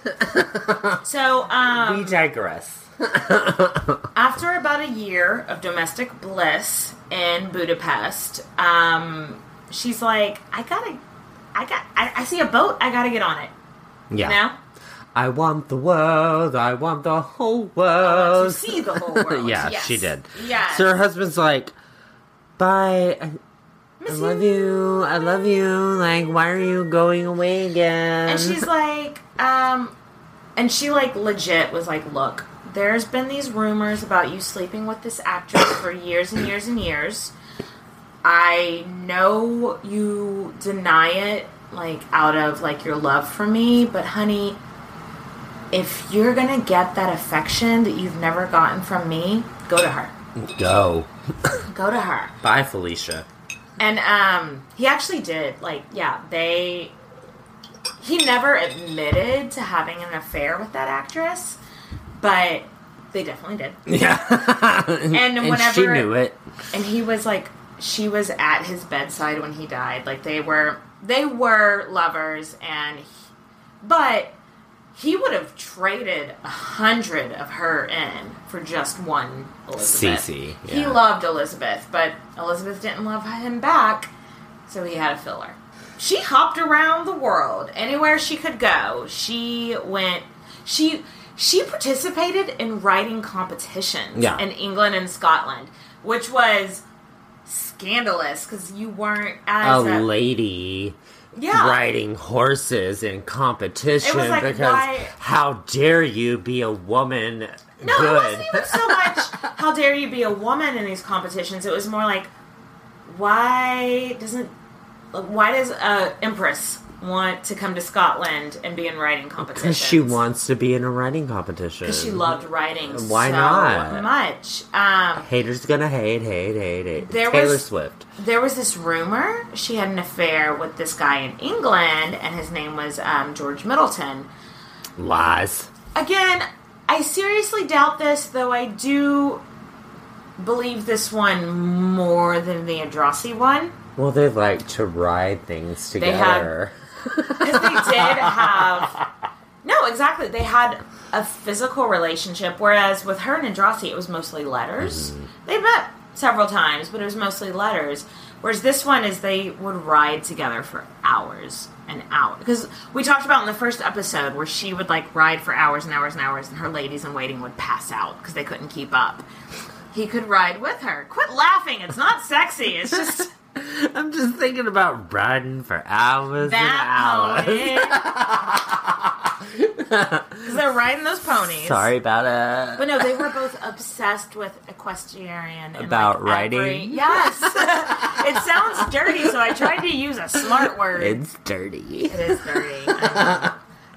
so um, we digress. after about a year of domestic bliss in Budapest, um, she's like, I gotta, I got, I, I see a boat, I gotta get on it. Yeah. You know, I want the world. I want the whole world. to see the whole world. yeah, Yes. she did. Yeah. So her husband's like, "Bye. I, I love you. I love you. Like, why are you going away again?" And she's like, um, and she like legit was like, look, there's been these rumors about you sleeping with this actress for years and years and years. I know you deny it, like out of like your love for me, but honey, if you're gonna get that affection that you've never gotten from me, go to her. go. Go to her. Bye, Felicia. And um he actually did. Like, yeah, they he never admitted to having an affair with that actress, but they definitely did. Yeah. And, and whenever she knew it. and he was like she was at his bedside when he died. Like they were they were lovers and he, but he would have traded a hundred of her in for just one Elizabeth. Sisi, He loved Elizabeth, but Elizabeth didn't love him back, so he had a filler. She hopped around the world anywhere she could go. She went. She she participated in writing competitions Yeah. in England and Scotland, which was scandalous because you weren't A as a, lady Yeah. riding horses in competition like, because why- how dare you be a woman No, good? it wasn't even so much how dare you be a woman in these competitions. It was more like why doesn't why does a empress want to come to Scotland and be in writing competition. Because she wants to be in a writing competition. Because she loved writing Why so not? much. Um, Haters gonna hate, hate, hate, hate. There Taylor was- Swift. there was this rumor she had an affair with this guy in England, and his name was um, George Middleton. Lies. Again, I seriously doubt this, though I do believe this one more than the Andrassy one. Well, they like to ride things They had- together. Because they did have. No, exactly. They had a physical relationship, whereas with her and Andrassy, it was mostly letters. Mm-hmm. They met several times, but it was mostly letters. Whereas this one is they would ride together for hours and hours. Because we talked about in the first episode where she would like ride for hours and hours and hours, and her ladies in waiting would pass out because they couldn't keep up. He could ride with her. Quit laughing. It's not sexy. It's just I'm just thinking about riding for hours that and hours. Because they're riding those ponies. Sorry about it. But no, they were both obsessed with equestrian. About like, every- riding? Yes. it sounds dirty, so I tried to use a smart word. it's dirty. it is dirty.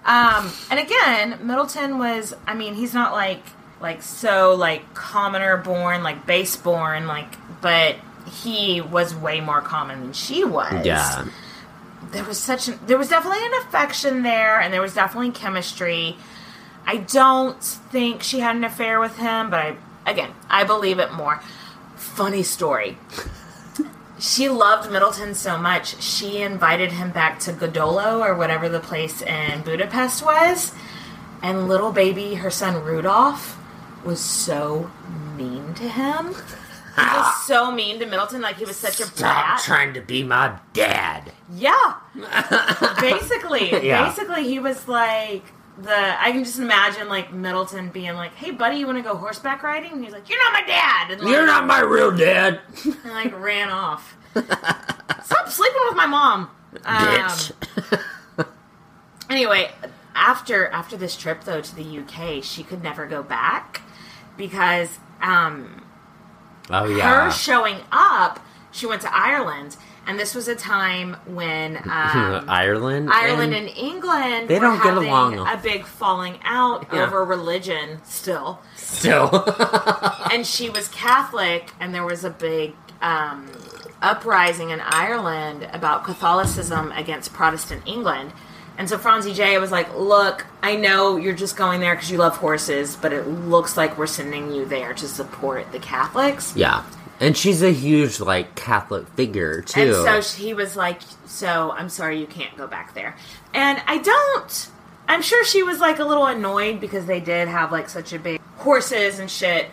Um, and again, Middleton was. I mean, he's not like like so like commoner born, like base born, like, but he was way more common than she was. Yeah. there was such an, there was definitely an affection there and there was definitely chemistry. I don't think she had an affair with him but i again i believe it more. Funny story. She loved middleton so much she invited him back to godolo or whatever the place in budapest was and little baby her son rudolph was so mean to him he was so mean to middleton like he was such a Stop brat trying to be my dad. yeah. basically, Yeah. basically, he was like the. I can just imagine like Middleton being like, "Hey, buddy, you want to go horseback riding?" And he's like, "You're not my dad." And like, You're not my real dad, and, like ran off. Stop sleeping with my mom, Um, bitch. Anyway, after after this trip though to the UK, she could never go back because um, oh yeah. her showing up, she went to Ireland, and this was a time when um, Ireland. Ireland and, England They don't get along. a big falling out Yeah. over religion still. still. And she was Catholic, and there was a big um, uprising in Ireland about Catholicism against Protestant England. And so Francie J was like, "Look, I know you're just going there because you love horses, but it looks like we're sending you there to support the Catholics." yeah. And she's a huge like Catholic figure too. And so he was like, "So I'm sorry you can't go back there." And I don't. I'm sure she was like a little annoyed because they did have like such a big horses and shit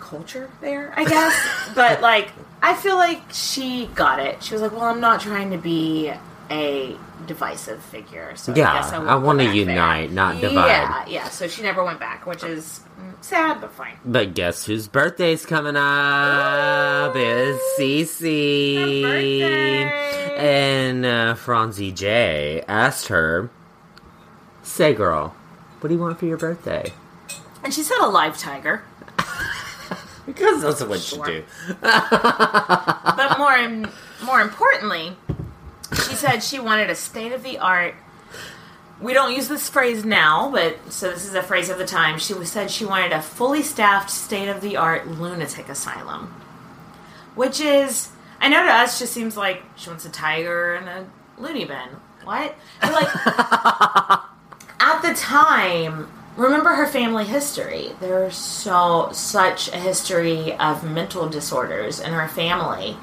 culture there, I guess. but like, I feel like she got it. She was like, "Well, I'm not trying to be a divisive figure, so Yeah, I guess I, I back there." unite, not divide. Yeah, yeah. So she never went back, which is sad but fine. But guess whose birthday's coming up? Is Sisi. And uh, Francie J asked her, Say, girl, what do you want for your birthday? And she said a live tiger. Because that's what Sure. you do. but more more importantly, she said she wanted a state of the art. We don't use this phrase now, but so this is a phrase of the time. She said she wanted a fully staffed, state of the art lunatic asylum, which is I know to us just seems like she wants a tiger and a loony bin. What? But like at the time, remember her family history. There's so such a history of mental disorders in her family.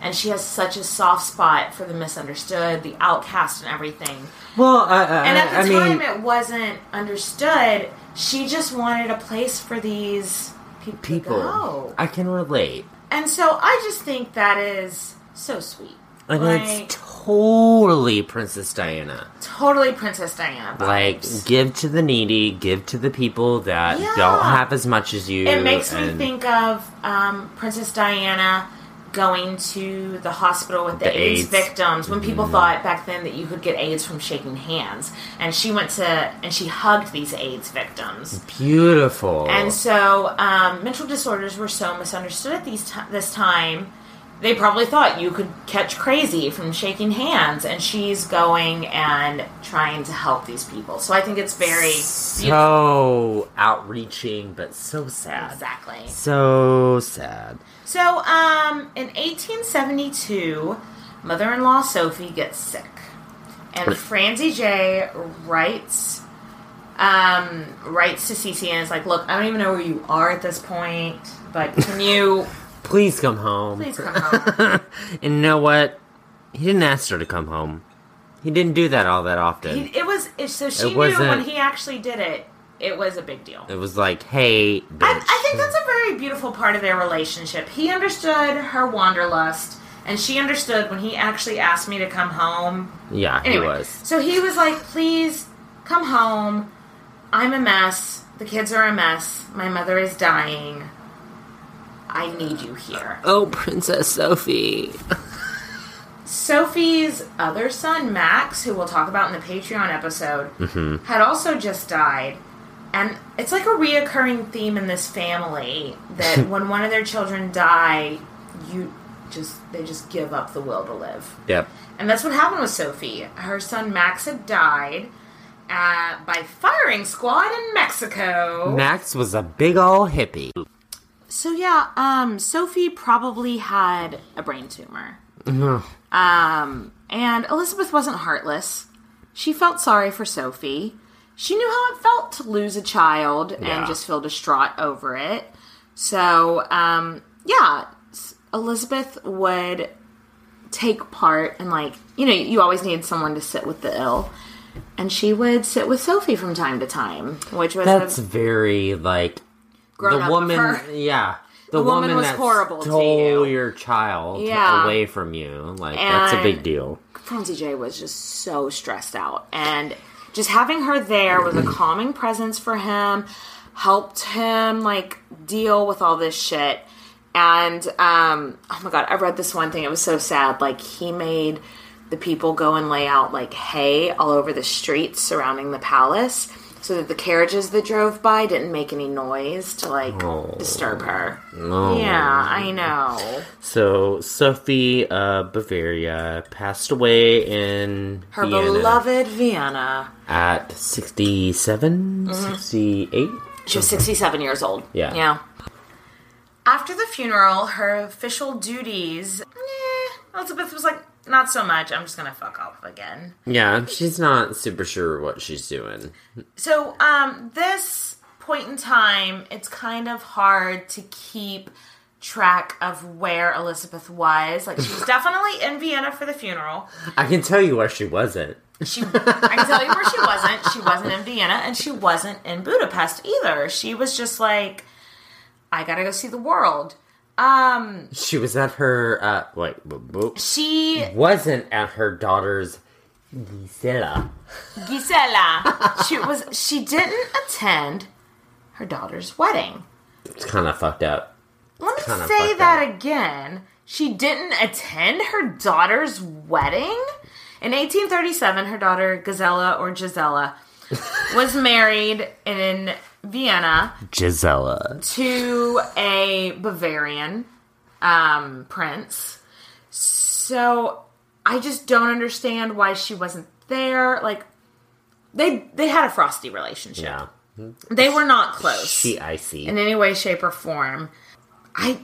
And she has such a soft spot for the misunderstood, the outcast, and everything. Well, I, I, And at the I time, mean, it wasn't understood. She just wanted a place for these people, people. I can relate. And so I just think that is so sweet. And Like, it's totally Princess Diana. totally Princess Diana vibes. Like, give to the needy, give to the people that Yeah. don't have as much as you. It makes me think of um, Princess Diana going to the hospital with the, The AIDS, AIDS. Victims when people thought back then that you could get AIDS from shaking hands. And she went to and she hugged these AIDS victims. Beautiful. And so um, mental disorders were so misunderstood at these ti this time. They probably thought you could catch crazy from shaking hands, and she's going and trying to help these people. So I think it's very So outreaching, but so sad. exactly. So sad. So, um, in 1872, mother-in-law Sophie gets sick, and Francie J writes, um, writes to Sisi and is like, "Look, I don't even know where you are at this point, but can you Please come home. please come home?" and you know what? He didn't ask her to come home. He didn't do that all that often. He, it was so she It knew when he actually did it. It was a big deal. it was like, hey, bitch. I, I think that's a very beautiful part of their relationship. He understood her wanderlust, and she understood when he actually asked me to come home. yeah, Anyway, he was. so he was like, "Please come home. I'm a mess. The kids are a mess. My mother is dying. I need you here." Oh, Princess Sophie. Sophie's other son, Max, who we'll talk about in the Patreon episode, Mm-hmm. had also just died. And it's like a reoccurring theme in this family that when one of their children die, you just they just give up the will to live. Yep. And that's what happened with Sophie. Her son Max had died uh, by firing squad in Mexico. Max was a big ol' hippie. So yeah, um, Sophie probably had a brain tumor. Um, and Elizabeth wasn't heartless. She felt sorry for Sophie. She knew how it felt to lose a child Yeah. and just feel distraught over it. So, um, yeah, Elizabeth would take part and like you know you always need someone to sit with the ill, and she would sit with Sophie from time to time, which was That's a very like grown the woman. Yeah, the, woman was that horrible to stole you. your child Yeah. away from you. Like that's a big deal. Francie J was just so stressed out. And just having her there was a calming presence for him, helped him like deal with all this shit. And um oh my god, I read this one thing, it was so sad. Like he made the people go and lay out like hay all over the streets surrounding the palace so that the carriages that drove by didn't make any noise to like disturb her. Yeah, I know. So Sophie uh, Bavaria passed away in Her Vienna beloved Vienna. at 67, 68. She was 67 years old. Yeah. Yeah. After the funeral, her official duties, eh, Elizabeth was like, not so much. I'm just going to fuck off again. Yeah, she's not super sure what she's doing. So, um, this point in time, it's kind of hard to keep track of where Elizabeth was. Like, she was definitely in Vienna for the funeral. I can tell you where she wasn't. She, I can tell you where she wasn't. She wasn't in Vienna, and she wasn't in Budapest either. She was just like, I gotta go see the world. Um, She was at her, uh, wait, boop, boop. she wasn't at her daughter's Gisela. Gisela. She was. She didn't attend her daughter's wedding. It's kind of fucked up. Let me Kinda say that up. again. She didn't attend her daughter's wedding. In 1837, her daughter Gazella or Gisela was married in Vienna Gisela. to a Bavarian um, prince. So I just don't understand why she wasn't there. Like they they had a frosty relationship. Yeah. They were not close She icy. in any way, shape, or form. I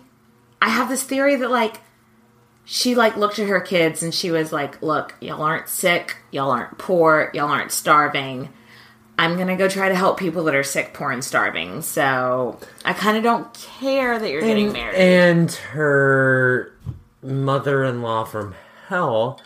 I have this theory that like she like looked at her kids and she was like, "Look, y'all aren't sick, y'all aren't poor, y'all aren't starving. I'm gonna go try to help people that are sick, poor, and starving. So I kind of don't care that you're getting married. And her mother-in-law from hell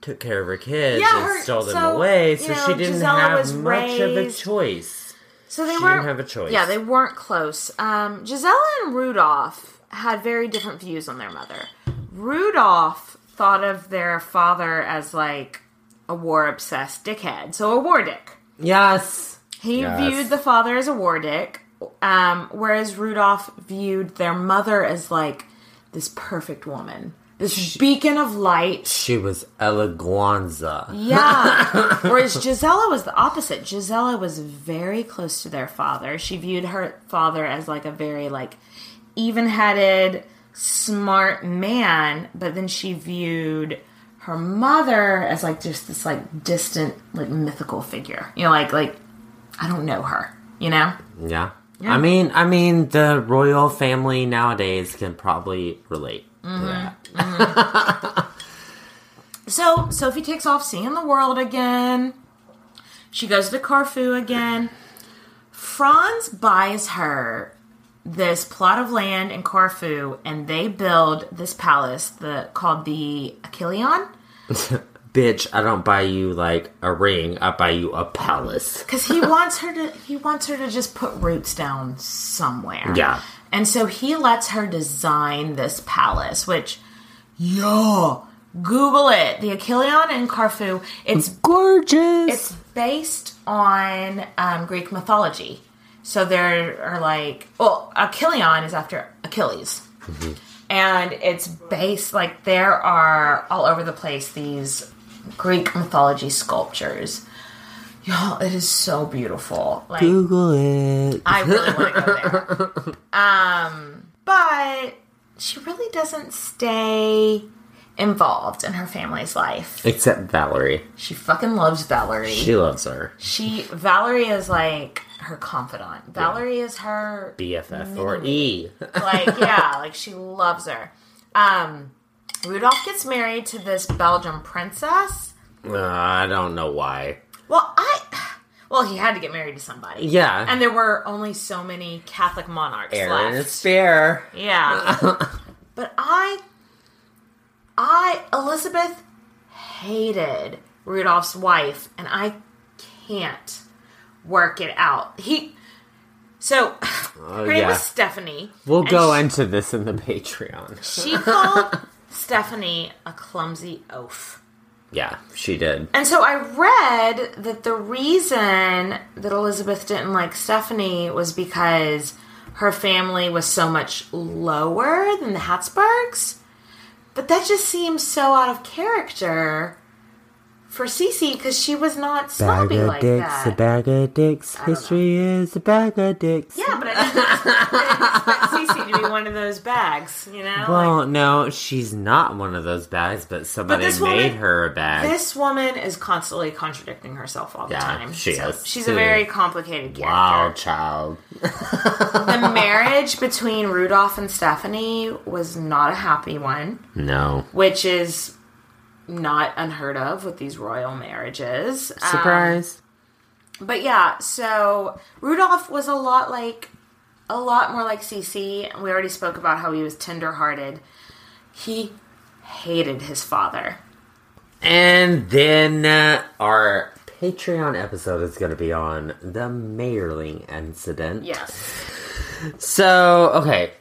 took care of her kids Yeah, and her- stole them so, away, you so know, she didn't have much of a choice. so they she weren't didn't have a choice. Yeah, they weren't close. Um, Gisela and Rudolph had very different views on their mother. Rudolph thought of their father as like a war obsessed dickhead, so a war dick. Yes. He Yes. viewed the father as a war dick, um, whereas Rudolph viewed their mother as like this perfect woman, this beacon of light. She was Eleganza. Yeah. Whereas Gisela was the opposite. Gisela was very close to their father. She viewed her father as like a very like even-headed, smart man, but then she viewed her mother as like just this like distant, like mythical figure. You know, like like I don't know her. You know. Yeah. I mean, I mean, the royal family nowadays can probably relate Mm-hmm. to that. So Sophie takes off seeing the world again. She goes to Corfu again. Franz buys her this plot of land in Corfu, and they build this palace the called the Achilleon. Bitch, I don't buy you like a ring. I buy you a palace. because he wants her to he wants her to just put roots down somewhere Yeah. and so he lets her design this palace which yeah google it the achilleon in Corfu it's Gorgeous. it's based on um, greek mythology so there are like well achilleon is after achilles and it's based like there are all over the place these greek mythology sculptures Y'all, it is so beautiful. Like Google it. I really want to go there. Um, but she really doesn't stay involved in her family's life. Except Valerie. She fucking loves Valerie. She loves her. She Valerie is like her confidant. Valerie is her BFF or E. like yeah, like she loves her. Um, Rudolph gets married to this Belgian princess. Uh, I don't know why. Well, I well he had to get married to somebody. Yeah. and there were only so many Catholic monarchs Aaron left. fair. Yeah. but I I Elizabeth hated Rudolph's wife and I can't work it out. He so oh, her name yeah. was Stephanie. We'll go she, into this in the Patreon. She called Stephanie a clumsy oaf. Yeah, she did. And so I read that the reason that Elizabeth didn't like Stephanie was because her family was so much lower than the Habsburgs. But that just seems so out of character for Sisi because she was not snobby like that. A bag of dicks. History is a bag of dicks. yeah, but I didn't, expect Sisi to be one of those bags, you know? Well, like, no, she's not one of those bags, but somebody this made woman- her a bag. this woman is constantly contradicting herself all the Yeah, time. she So is. She's a very complicated character. Wow, child. the marriage between Rudolph and Stephanie was not a happy one, No. which is not unheard of with these royal marriages. Um, Surprise. but yeah, so Rudolph was a lot like a lot more like Sisi. We already spoke about how he was tenderhearted. He hated his father. and then uh, our Patreon episode is going to be on the Mayerling incident. Yes. So, okay.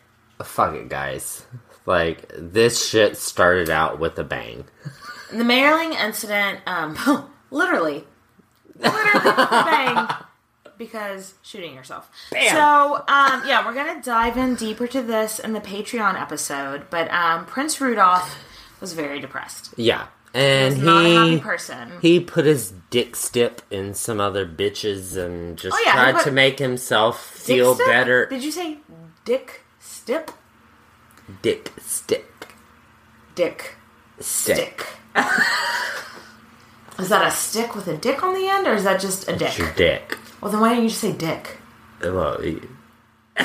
Fuck it, guys. Like, this shit started out with a bang. The Mayerling incident, um, literally, literally, bang, because shooting yourself. Bam. So, um, yeah, we're gonna dive in deeper to this in the Patreon episode. But um, Prince Rudolph was very depressed. Yeah. And He was not a happy he person. he put his dick stip in some other bitches and just Oh, yeah, tried to make himself feel Stip? better. Did you say Dick Stip? Dick stick. Dick Stick. Is that a stick with a dick on the end, or is that just a dick? It's your dick. Well, then why didn't you just say dick? Uh, well, you-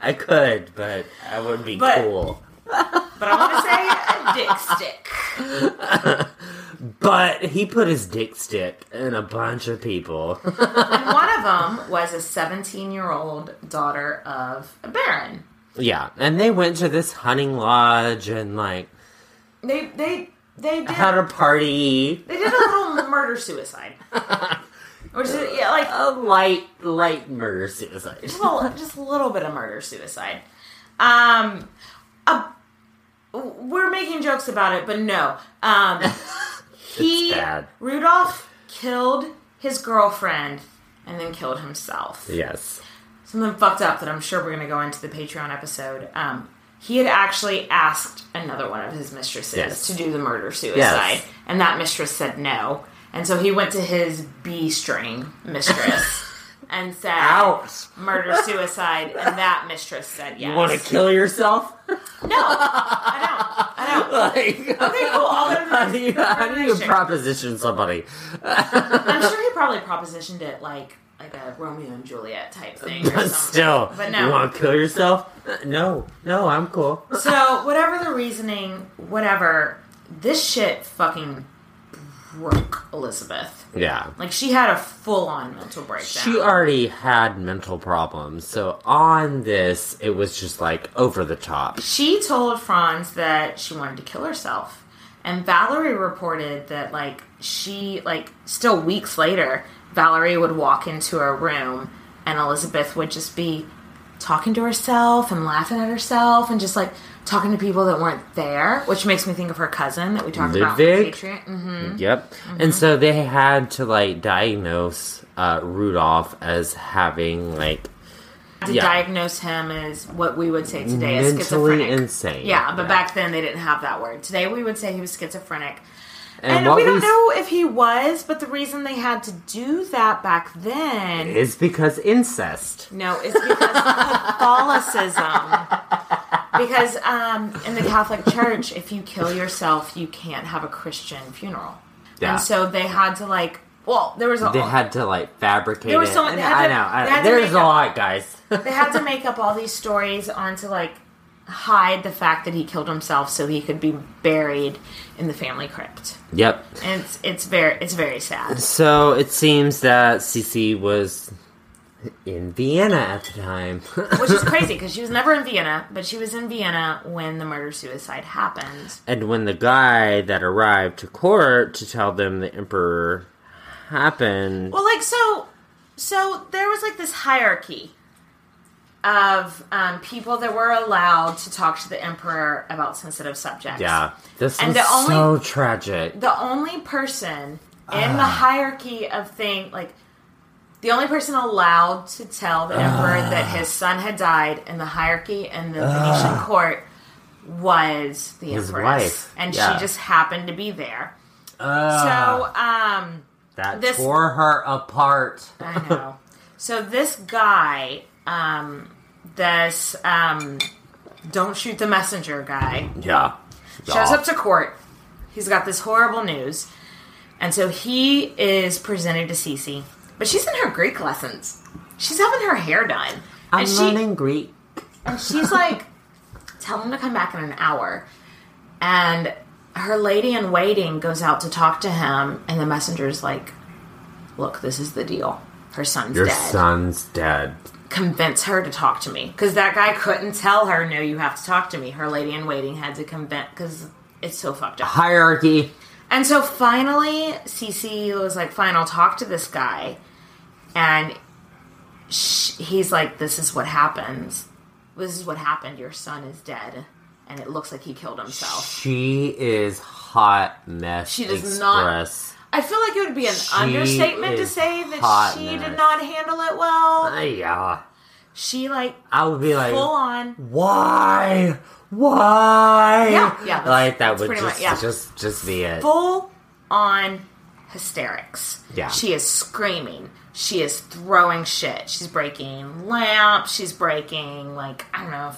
I could, but I wouldn't be But- cool. But I want to say a dick stick. But he put his dick stick in a bunch of people. And one of them was a 17 year old daughter of a baron. Yeah, and they went to this hunting lodge and like They they they did had a party. they did a little murder suicide, which is yeah like A light, light murder suicide. just a little, just a little bit of murder suicide. Um, uh, we're making jokes about it, but no. Um, he bad. Rudolph killed his girlfriend and then killed himself. Yes. Something fucked up that I'm sure we're going to go into the Patreon episode. Um, he had actually asked another one of his mistresses Yes. to do the murder suicide, Yes. and that mistress said no. And so he went to his B string mistress and said Ouch. murder suicide, and that mistress said yes. You want to kill yourself? No, I don't. I don't. like, Okay, cool. I'll go to the how do you, how do you proposition somebody? I'm sure he probably propositioned it like like a Romeo and Juliet type thing. Or But something. still, but no. you want to kill yourself? No, no, I'm cool. So whatever the reasoning, whatever, this shit fucking broke Elizabeth. Yeah. Like she had a full on mental breakdown. She already had mental problems, so on this, it was just like over the top. She told Franz that she wanted to kill herself. And Valerie reported that like she like still weeks later, Valerie would walk into a room and Elizabeth would just be talking to herself and laughing at herself and just like talking to people that weren't there, which makes me think of her cousin that we talked about Ludwig? Patriot. hmm Yep. And so they had to like diagnose uh, Rudolph as having like To Yeah. diagnose him as what we would say today as mentally schizophrenic. insane. Yeah, but back then they didn't have that word. Today we would say he was schizophrenic. And, And, we don't know if he was, but the reason they had to do that back then is because incest. no, it's because Catholicism. Because um, in the Catholic Church, if you kill yourself, you can't have a Christian funeral. Yeah. And so they had to like. Well, there was a They had to like fabricate There was it. so- I they know, had I know. I There's a up- lot, guys. they had to make up all these stories onto like hide the fact that he killed himself so he could be buried in the family crypt. yep. And it's it's very it's very sad. So it seems that Sisi was in Vienna at the time. Which is crazy because she was never in Vienna, but she was in Vienna when the murder suicide happened. and when the guy that arrived to court to tell them the emperor happened, Well, like so, so there was like this hierarchy of um, people that were allowed to talk to the emperor about sensitive subjects. yeah, this And was the only- so tragic. the only person in Ah. the hierarchy of thing like the only person allowed to tell the emperor Ah. that his son had died in the hierarchy in the Venetian court was the His empress, wife. and Yeah. she just happened to be there. So, um, that this- tore her apart. I know. so this guy, um, this um, don't shoot the messenger guy, Yeah, shows up to court. He's got this horrible news. And so he is presented to Sisi. But she's in her Greek lessons. She's having her hair done. I'm and she learning Greek. and she's like, tell him to come back in an hour. And her lady in waiting goes out to talk to him, and the messenger's like, Look, this is the deal. Her son's Your dead. son's dead. Convince her to talk to me. Because that guy couldn't tell her, No, you have to talk to me. Her lady in waiting had to convince, because it's so fucked up. Hierarchy. And so finally, Sisi was like, "Fine, I'll talk to this guy," and sh- he's like, "This is what happens. This is what happened. Your son is dead, and it looks like he killed himself." She is hot mess. She does not- express. I feel like it would be an understatement to say that she mess. did not handle it well. Uh, yeah, She like I would be like, full on. why, why? Yeah, yeah, like that would just, much- yeah. just, just be it. full on hysterics. Yeah. She is screaming. She is throwing shit. She's breaking lamps. She's breaking, like, I don't know,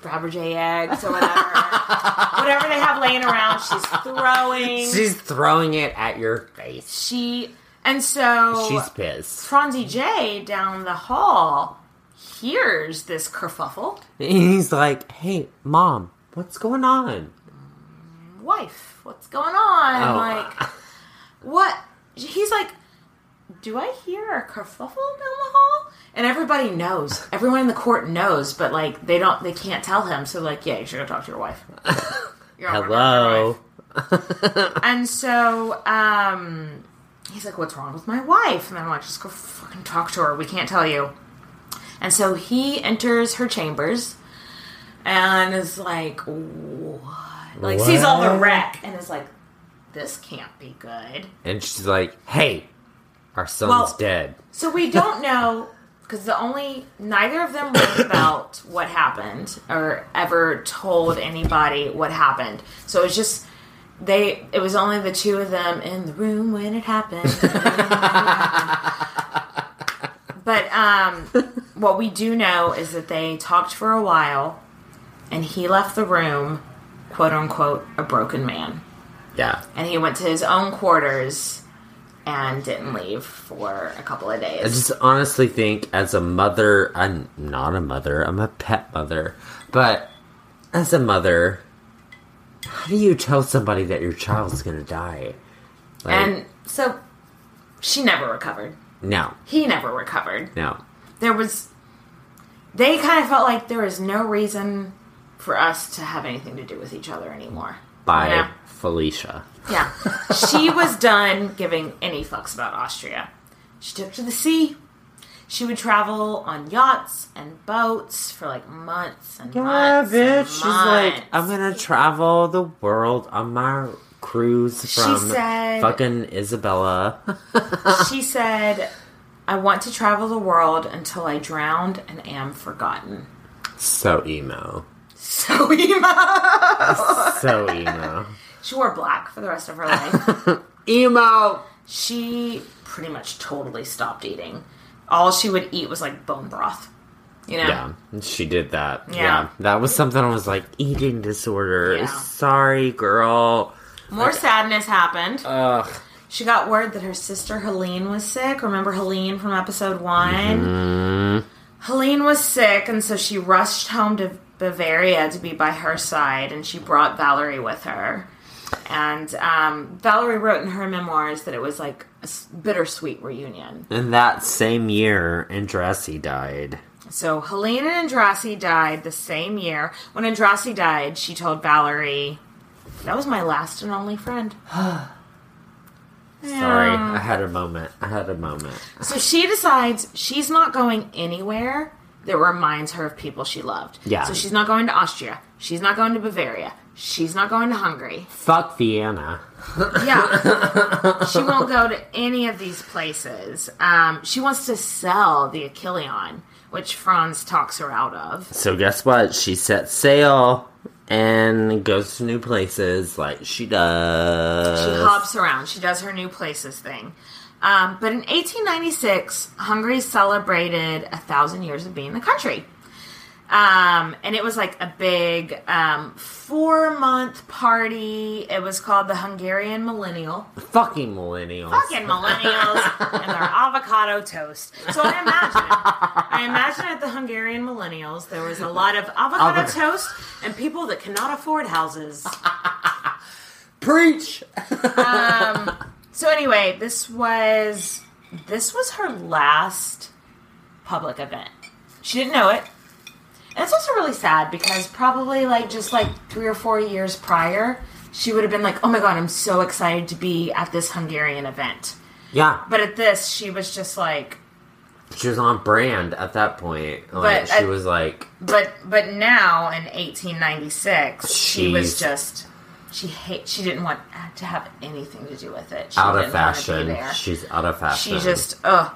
Fabergé eggs or whatever. whatever they have laying around, she's throwing. She's throwing it at your face. she, and so She's pissed. Franzi J down the hall hears this kerfuffle. And he's like, "Hey, mom, what's going on?" wife, what's going on? Oh. Like, what? He's like, do I hear a kerfuffle down the hall? And everybody knows. Everyone in the court knows, but like they don't, they can't tell him. So like, yeah, you should go talk to your wife. You're Hello. your wife. And so, um, he's like, what's wrong with my wife? And I'm like, just go fucking talk to her. We can't tell you. And so he enters her chambers and is like, what? Like, sees all the wreck and is like, this can't be good. And she's like, "Hey, our son's Well- dead." So we don't know because the only neither of them wrote about what happened or ever told anybody what happened. So it was just they. It was only the two of them in the room when it happened. but um, what we do know is that they talked for a while, and he left the room, quote unquote, a broken man. Yeah. And he went to his own quarters and didn't leave for a couple of days. I just honestly think, as a mother, I'm not a mother, I'm a pet mother, but as a mother, how do you tell somebody that your child's gonna die? Like, And so she never recovered. no, He never recovered. no. There was. They kind of felt like there was no reason for us to have anything to do with each other anymore. By You know? Felicia. Yeah. she was done giving any fucks about Austria. She took to the sea. She would travel on yachts and boats for like months and Yeah, months. bitch. and She's like. I'm gonna travel the world on my cruise She from said- fucking Isabella. she said, I want to travel the world until I drowned and am forgotten. so emo. So emo. So emo. She wore black for the rest of her life. emo! she pretty much totally stopped eating. All she would eat was like bone broth. You know? Yeah, she did that. Yeah. Yeah. That was something I was like, eating disorder. Yeah. Sorry, girl. More sadness happened. Ugh. She got word that her sister Helene was sick. Remember Helene from episode one? Mm-hmm. Helene was sick, and so she rushed home to Bavaria to be by her side, and she brought Valerie with her. And um, Valerie wrote in her memoirs that it was like a bittersweet reunion. And that same year, Andrassy died. So Helene and Andrassy died the same year. When Andrassy died, she told Valerie, "That was my last and only friend." Sorry, I had a moment. I had a moment. So she decides she's not going anywhere that reminds her of people she loved. Yeah. So she's not going to Austria. She's not going to Bavaria. She's not going to Hungary. Fuck Vienna. Yeah. she won't go to any of these places. Um, she wants to sell the Achilleion, which Franz talks her out of. So guess what? She sets sail and goes to new places like she does. She hops around. She does her new places thing. Um, but in 1896, Hungary celebrated a thousand years of being the country. Um, and it was like a big um, four month party. It was called the Hungarian Millennial. Fucking millennials. Fucking millennials and their avocado toast. So I imagine, I imagine at the Hungarian millennials there was a lot of avocado Avoc- toast and people that cannot afford houses. Preach! So anyway, this was this was her last public event. She didn't know it. And it's also really sad because probably like just like three or four years prior, she would have been like, "Oh my god, I'm so excited to be at this Hungarian event." Yeah, But at this, she was just like, she was on brand at that point. Like, But she was like, but but now in 1896, she was just she hate she didn't want to have anything to do with it. She out of didn't wanna be fashion. She's out of fashion. She just, ugh.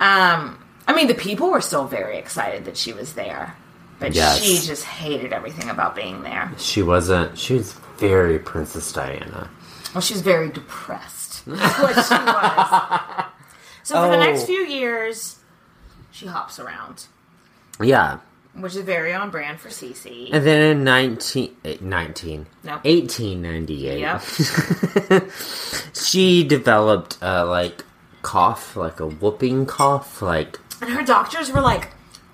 Um, I mean, the people were still very excited that she was there, but Yes. she just hated everything about being there. She wasn't. She was very Princess Diana. Well, she's very depressed. That's what she was. So for the next Oh. few years, she hops around, Yeah. Which is very on brand for Sisi. And then in 19, eh, 19 No. 1898, Yep. she developed a like cough, like a whooping cough, like And her doctors were like,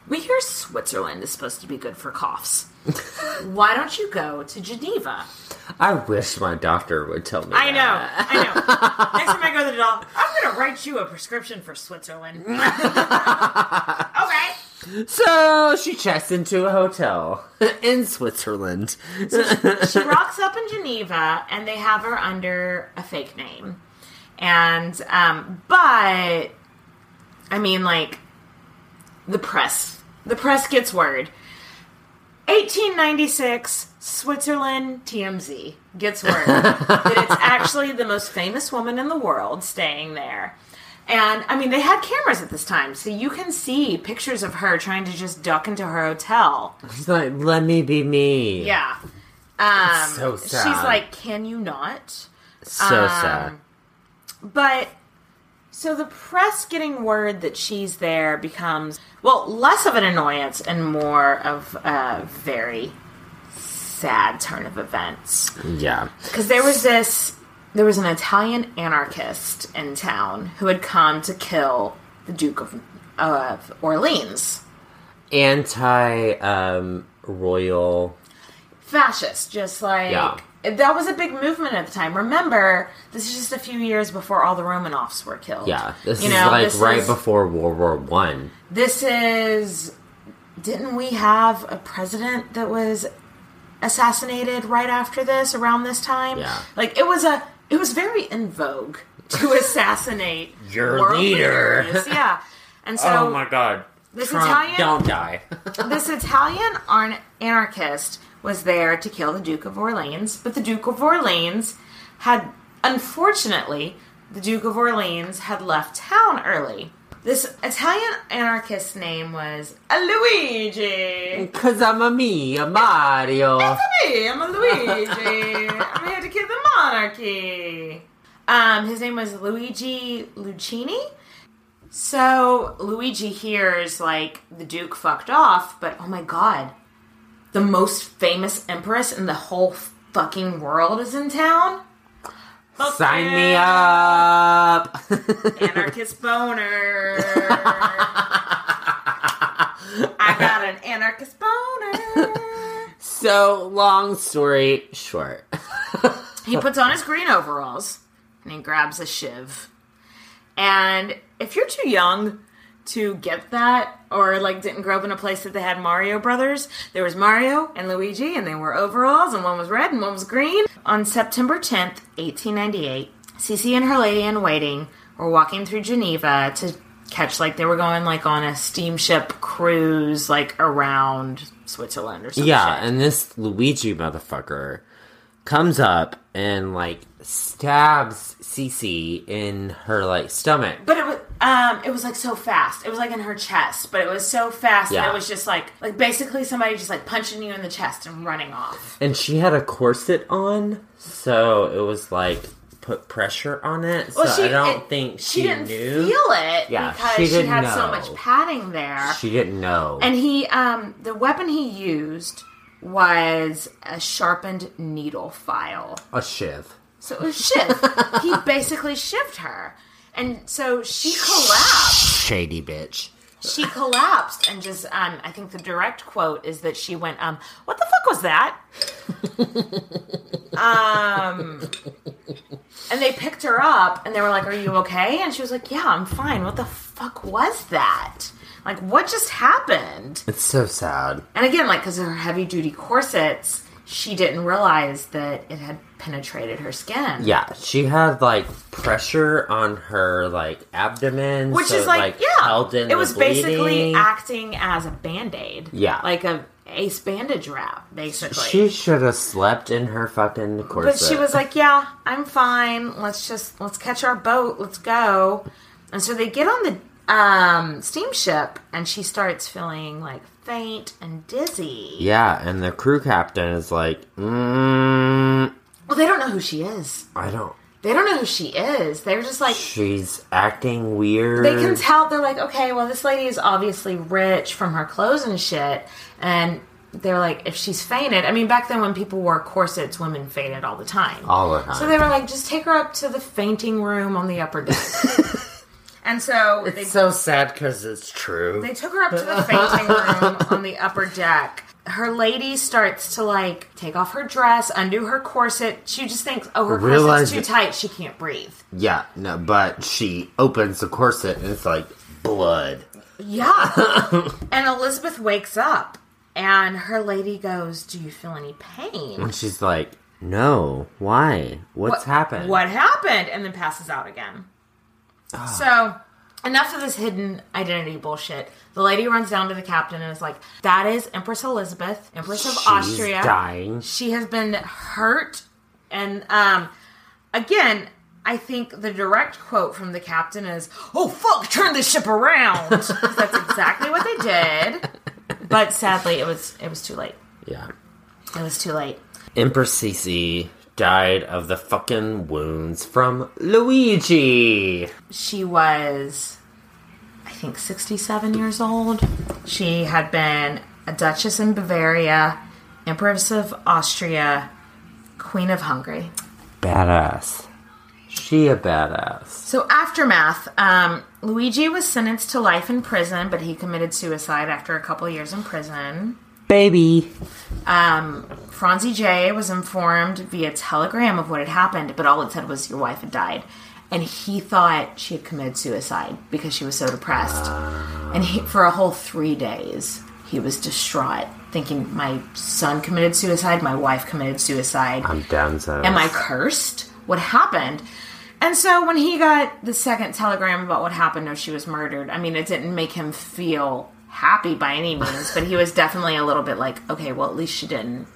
"We hear Switzerland is supposed to be good for coughs. Why don't you go to Geneva?" I wish my doctor would tell me. I know. I know. Next time I go to the doctor, I'm gonna write you a prescription for Switzerland. okay. So she checks into a hotel in Switzerland. She rocks up in Geneva, and they have her under a fake name. And, um, but, I mean, like, the press. The press gets word. 1896, Switzerland TMZ gets word that it's actually the most famous woman in the world staying there. And I mean, they had cameras at this time, so you can see pictures of her trying to just duck into her hotel. She's like, "Let me be me." Yeah. Um, so She's like, can you not? so Um, sad. But So the press getting word that she's there becomes, well, less of an annoyance and more of a very sad turn of events. Yeah. Because there was this, there was an Italian anarchist in town who had come to kill the Duke of, of Orleans. Anti um, royal. Fascist, just like. Yeah. That was a big movement at the time. Remember, this is just a few years before all the Romanovs were killed. Yeah. This You is know, like this right is- before World War One. This is. Didn't we have a president that was assassinated right after this, around this time? Yeah. Like it was a. It was very in vogue to assassinate Your world leader. leaders. Yeah, and so oh my God. this Trump, Italian- don't die. this Italian ar- anarchist was there to kill the Duke of Orleans, but the Duke of Orleans had, unfortunately, the Duke of Orleans had left town early. This Italian anarchist's name was a Luigi. Cause I'm a me, a Mario. Hey, I'm a Luigi. I'm here to kill the monarchy. Um, his name was Luigi Lucheni. So Luigi hears like the Duke fucked off, but oh my god, the most famous empress in the whole fucking world is in town. Fuck Sign me up. Anarchist boner. I got an anarchist boner. so long story short. He puts on his green overalls and he grabs a shiv. And if you're too young to get that, or like didn't grow up in a place that they had Mario Brothers, there was Mario and Luigi, and they were overalls, and one was red and one was green. On September 10th, 1898, Sisi and her lady in waiting were walking through Geneva to catch, like, they were going like on a steamship cruise, like around Switzerland or something. Yeah, and this Luigi motherfucker comes up and like stabs Sisi in her like stomach. But it was um it was like so fast. It was like in her chest, but it was so fast Yeah. that it was just like like basically somebody just like punching you in the chest and running off. And she had a corset on, so it was like put pressure on it. So I don't it- think she, she, didn't knew. feel it Yeah, because she she, had so much padding there. She didn't know. and he um the weapon he used was a sharpened needle file. a shiv. So it was shiv. he basically shivved her. And so she collapsed. Shady bitch. she collapsed and just um i think the direct quote is that she went um what the fuck was that um and they picked her up and they were like are you okay and she was like yeah i'm fine what the fuck was that like what just happened It's so sad. and again like because of her heavy duty corsets she didn't realize that it had penetrated her skin. Yeah, she had like pressure on her like abdomen, which so is it, like, yeah. held in it was basically acting as a band-aid. Yeah. like a ace bandage wrap basically. She should have slept in her fucking corset. but she was like yeah i'm fine. Let's just let's catch our boat. Let's go. And so they get on the um steamship and she starts feeling like faint and dizzy. "Yeah," and the crew captain is like, mm, well they don't know who she is "I don't." they don't know who she is they're just like She's acting weird. they can tell they're like okay well this lady is obviously rich from her clothes and shit and they're like if she's fainted i mean back then when people wore corsets women fainted all the time all the time. so they were like just take her up to the fainting room on the upper deck and so they, it's so sad because it's true. they took her up to the fainting room on the upper deck her lady starts to like take off her dress undo her corset she just thinks oh her Realize corset's too it- tight she can't breathe yeah, no, but she opens the corset and it's like blood. Yeah. and Elizabeth wakes up and her lady goes, Do you feel any pain? And she's like, "No, why? What's happened?" What happened? And then passes out again. So, enough of this hidden identity bullshit. The lady runs down to the captain and is like, That is Empress Elizabeth, Empress of She's Austria. dying. She has been hurt. And um, again, I think the direct quote from the captain is, "Oh fuck, turn this ship around." That's exactly what they did. But sadly, it was it was too late. Yeah. It was too late. Empress Sisi died of the fucking wounds from Luigi. She was, I think, 67 years old. She had been a Duchess in Bavaria, Empress of Austria, Queen of Hungary. Badass. She a badass. So, aftermath um, Luigi was sentenced to life in prison, but he committed suicide after a couple years in prison. Baby. Um, Franzi J was informed via telegram of what had happened, but all it said was your wife had died. And he thought she had committed suicide because she was so depressed. And he, for a whole three days, he was distraught, thinking, My son committed suicide, my wife committed suicide. I'm down so. Am I cursed? What happened? And so when he got the second telegram about what happened, or she was murdered, I mean, it didn't make him feel happy by any means, but he was definitely a little bit like, okay, well, at least she didn't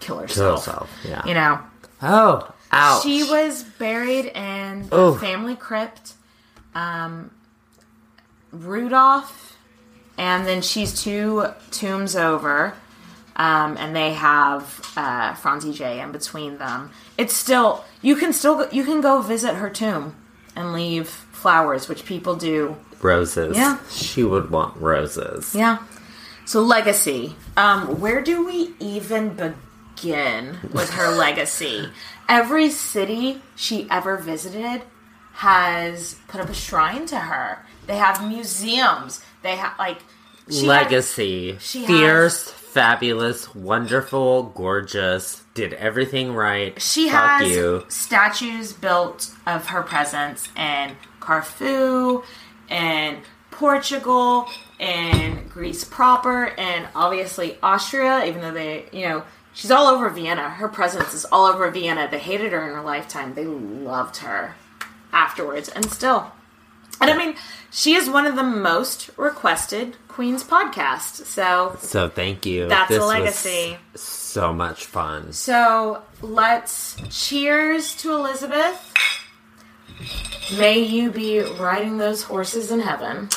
kill herself. Kill herself, yeah. You know, Oh, ouch. she was buried in the Oh. family crypt. Um, Rudolph, and then she's two tombs over, um, and they have uh, Franzi J in between them. It's still you can still go, you can go visit her tomb and leave flowers, which people do. roses. Yeah. She would want roses. Yeah. So legacy. Um, where do we even begin with her legacy? Every city she ever visited has put up a shrine to her. They have museums. They have like she Legacy. she Fierce, fabulous, wonderful, gorgeous. Did everything right. She Fuck has you. statues built of her presence in Corfu, and Portugal, and Greece proper, and obviously Austria, even though they, you know, she's all over Vienna. Her presence is all over Vienna. They hated her in her lifetime. They loved her afterwards, and still. And I mean, she is one of the most requested Queen's podcast. So So thank you. That's a This was legacy. so much fun. So let's cheers to Elizabeth. May you be riding those horses in heaven.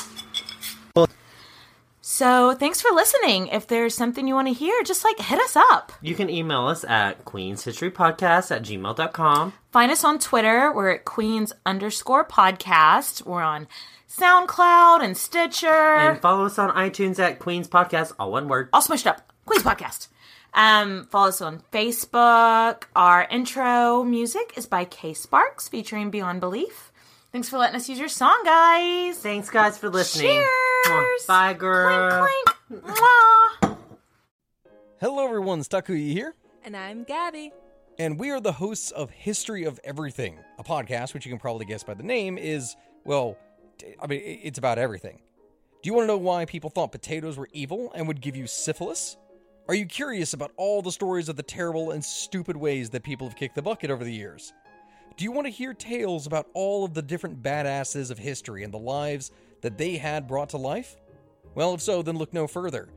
So thanks for listening. If there's something you want to hear, just like hit us up. You can email us at queenshistorypodcast at gmail.com. Find us on Twitter. We're at Queens underscore podcast. We're on SoundCloud and Stitcher. And follow us on iTunes at Queens Podcast, all one word. all smushed up. Queen's Podcast. Um, follow us on Facebook. Our intro music is by K Sparks featuring Beyond Belief. Thanks for letting us use your song, guys. Thanks, guys, for listening. Cheers. Bye, girl. Clink, clink. Mwah. Hello, everyone. Stakuyi here, And I'm Gabby. and we are the hosts of History of Everything, a podcast which you can probably guess by the name is, well, I mean, it's about everything. Do you want to know why people thought potatoes were evil and would give you syphilis? Are you curious about all the stories of the terrible and stupid ways that people have kicked the bucket over the years? Do you want to hear tales about all of the different badasses of history and the lives that they had brought to life? Well, if so, then look no further.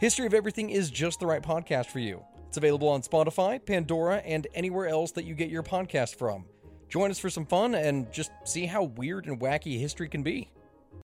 History of Everything is just the right podcast for you. It's available on Spotify, Pandora, and anywhere else that you get your podcast from. Join us for some fun and just see how weird and wacky history can be.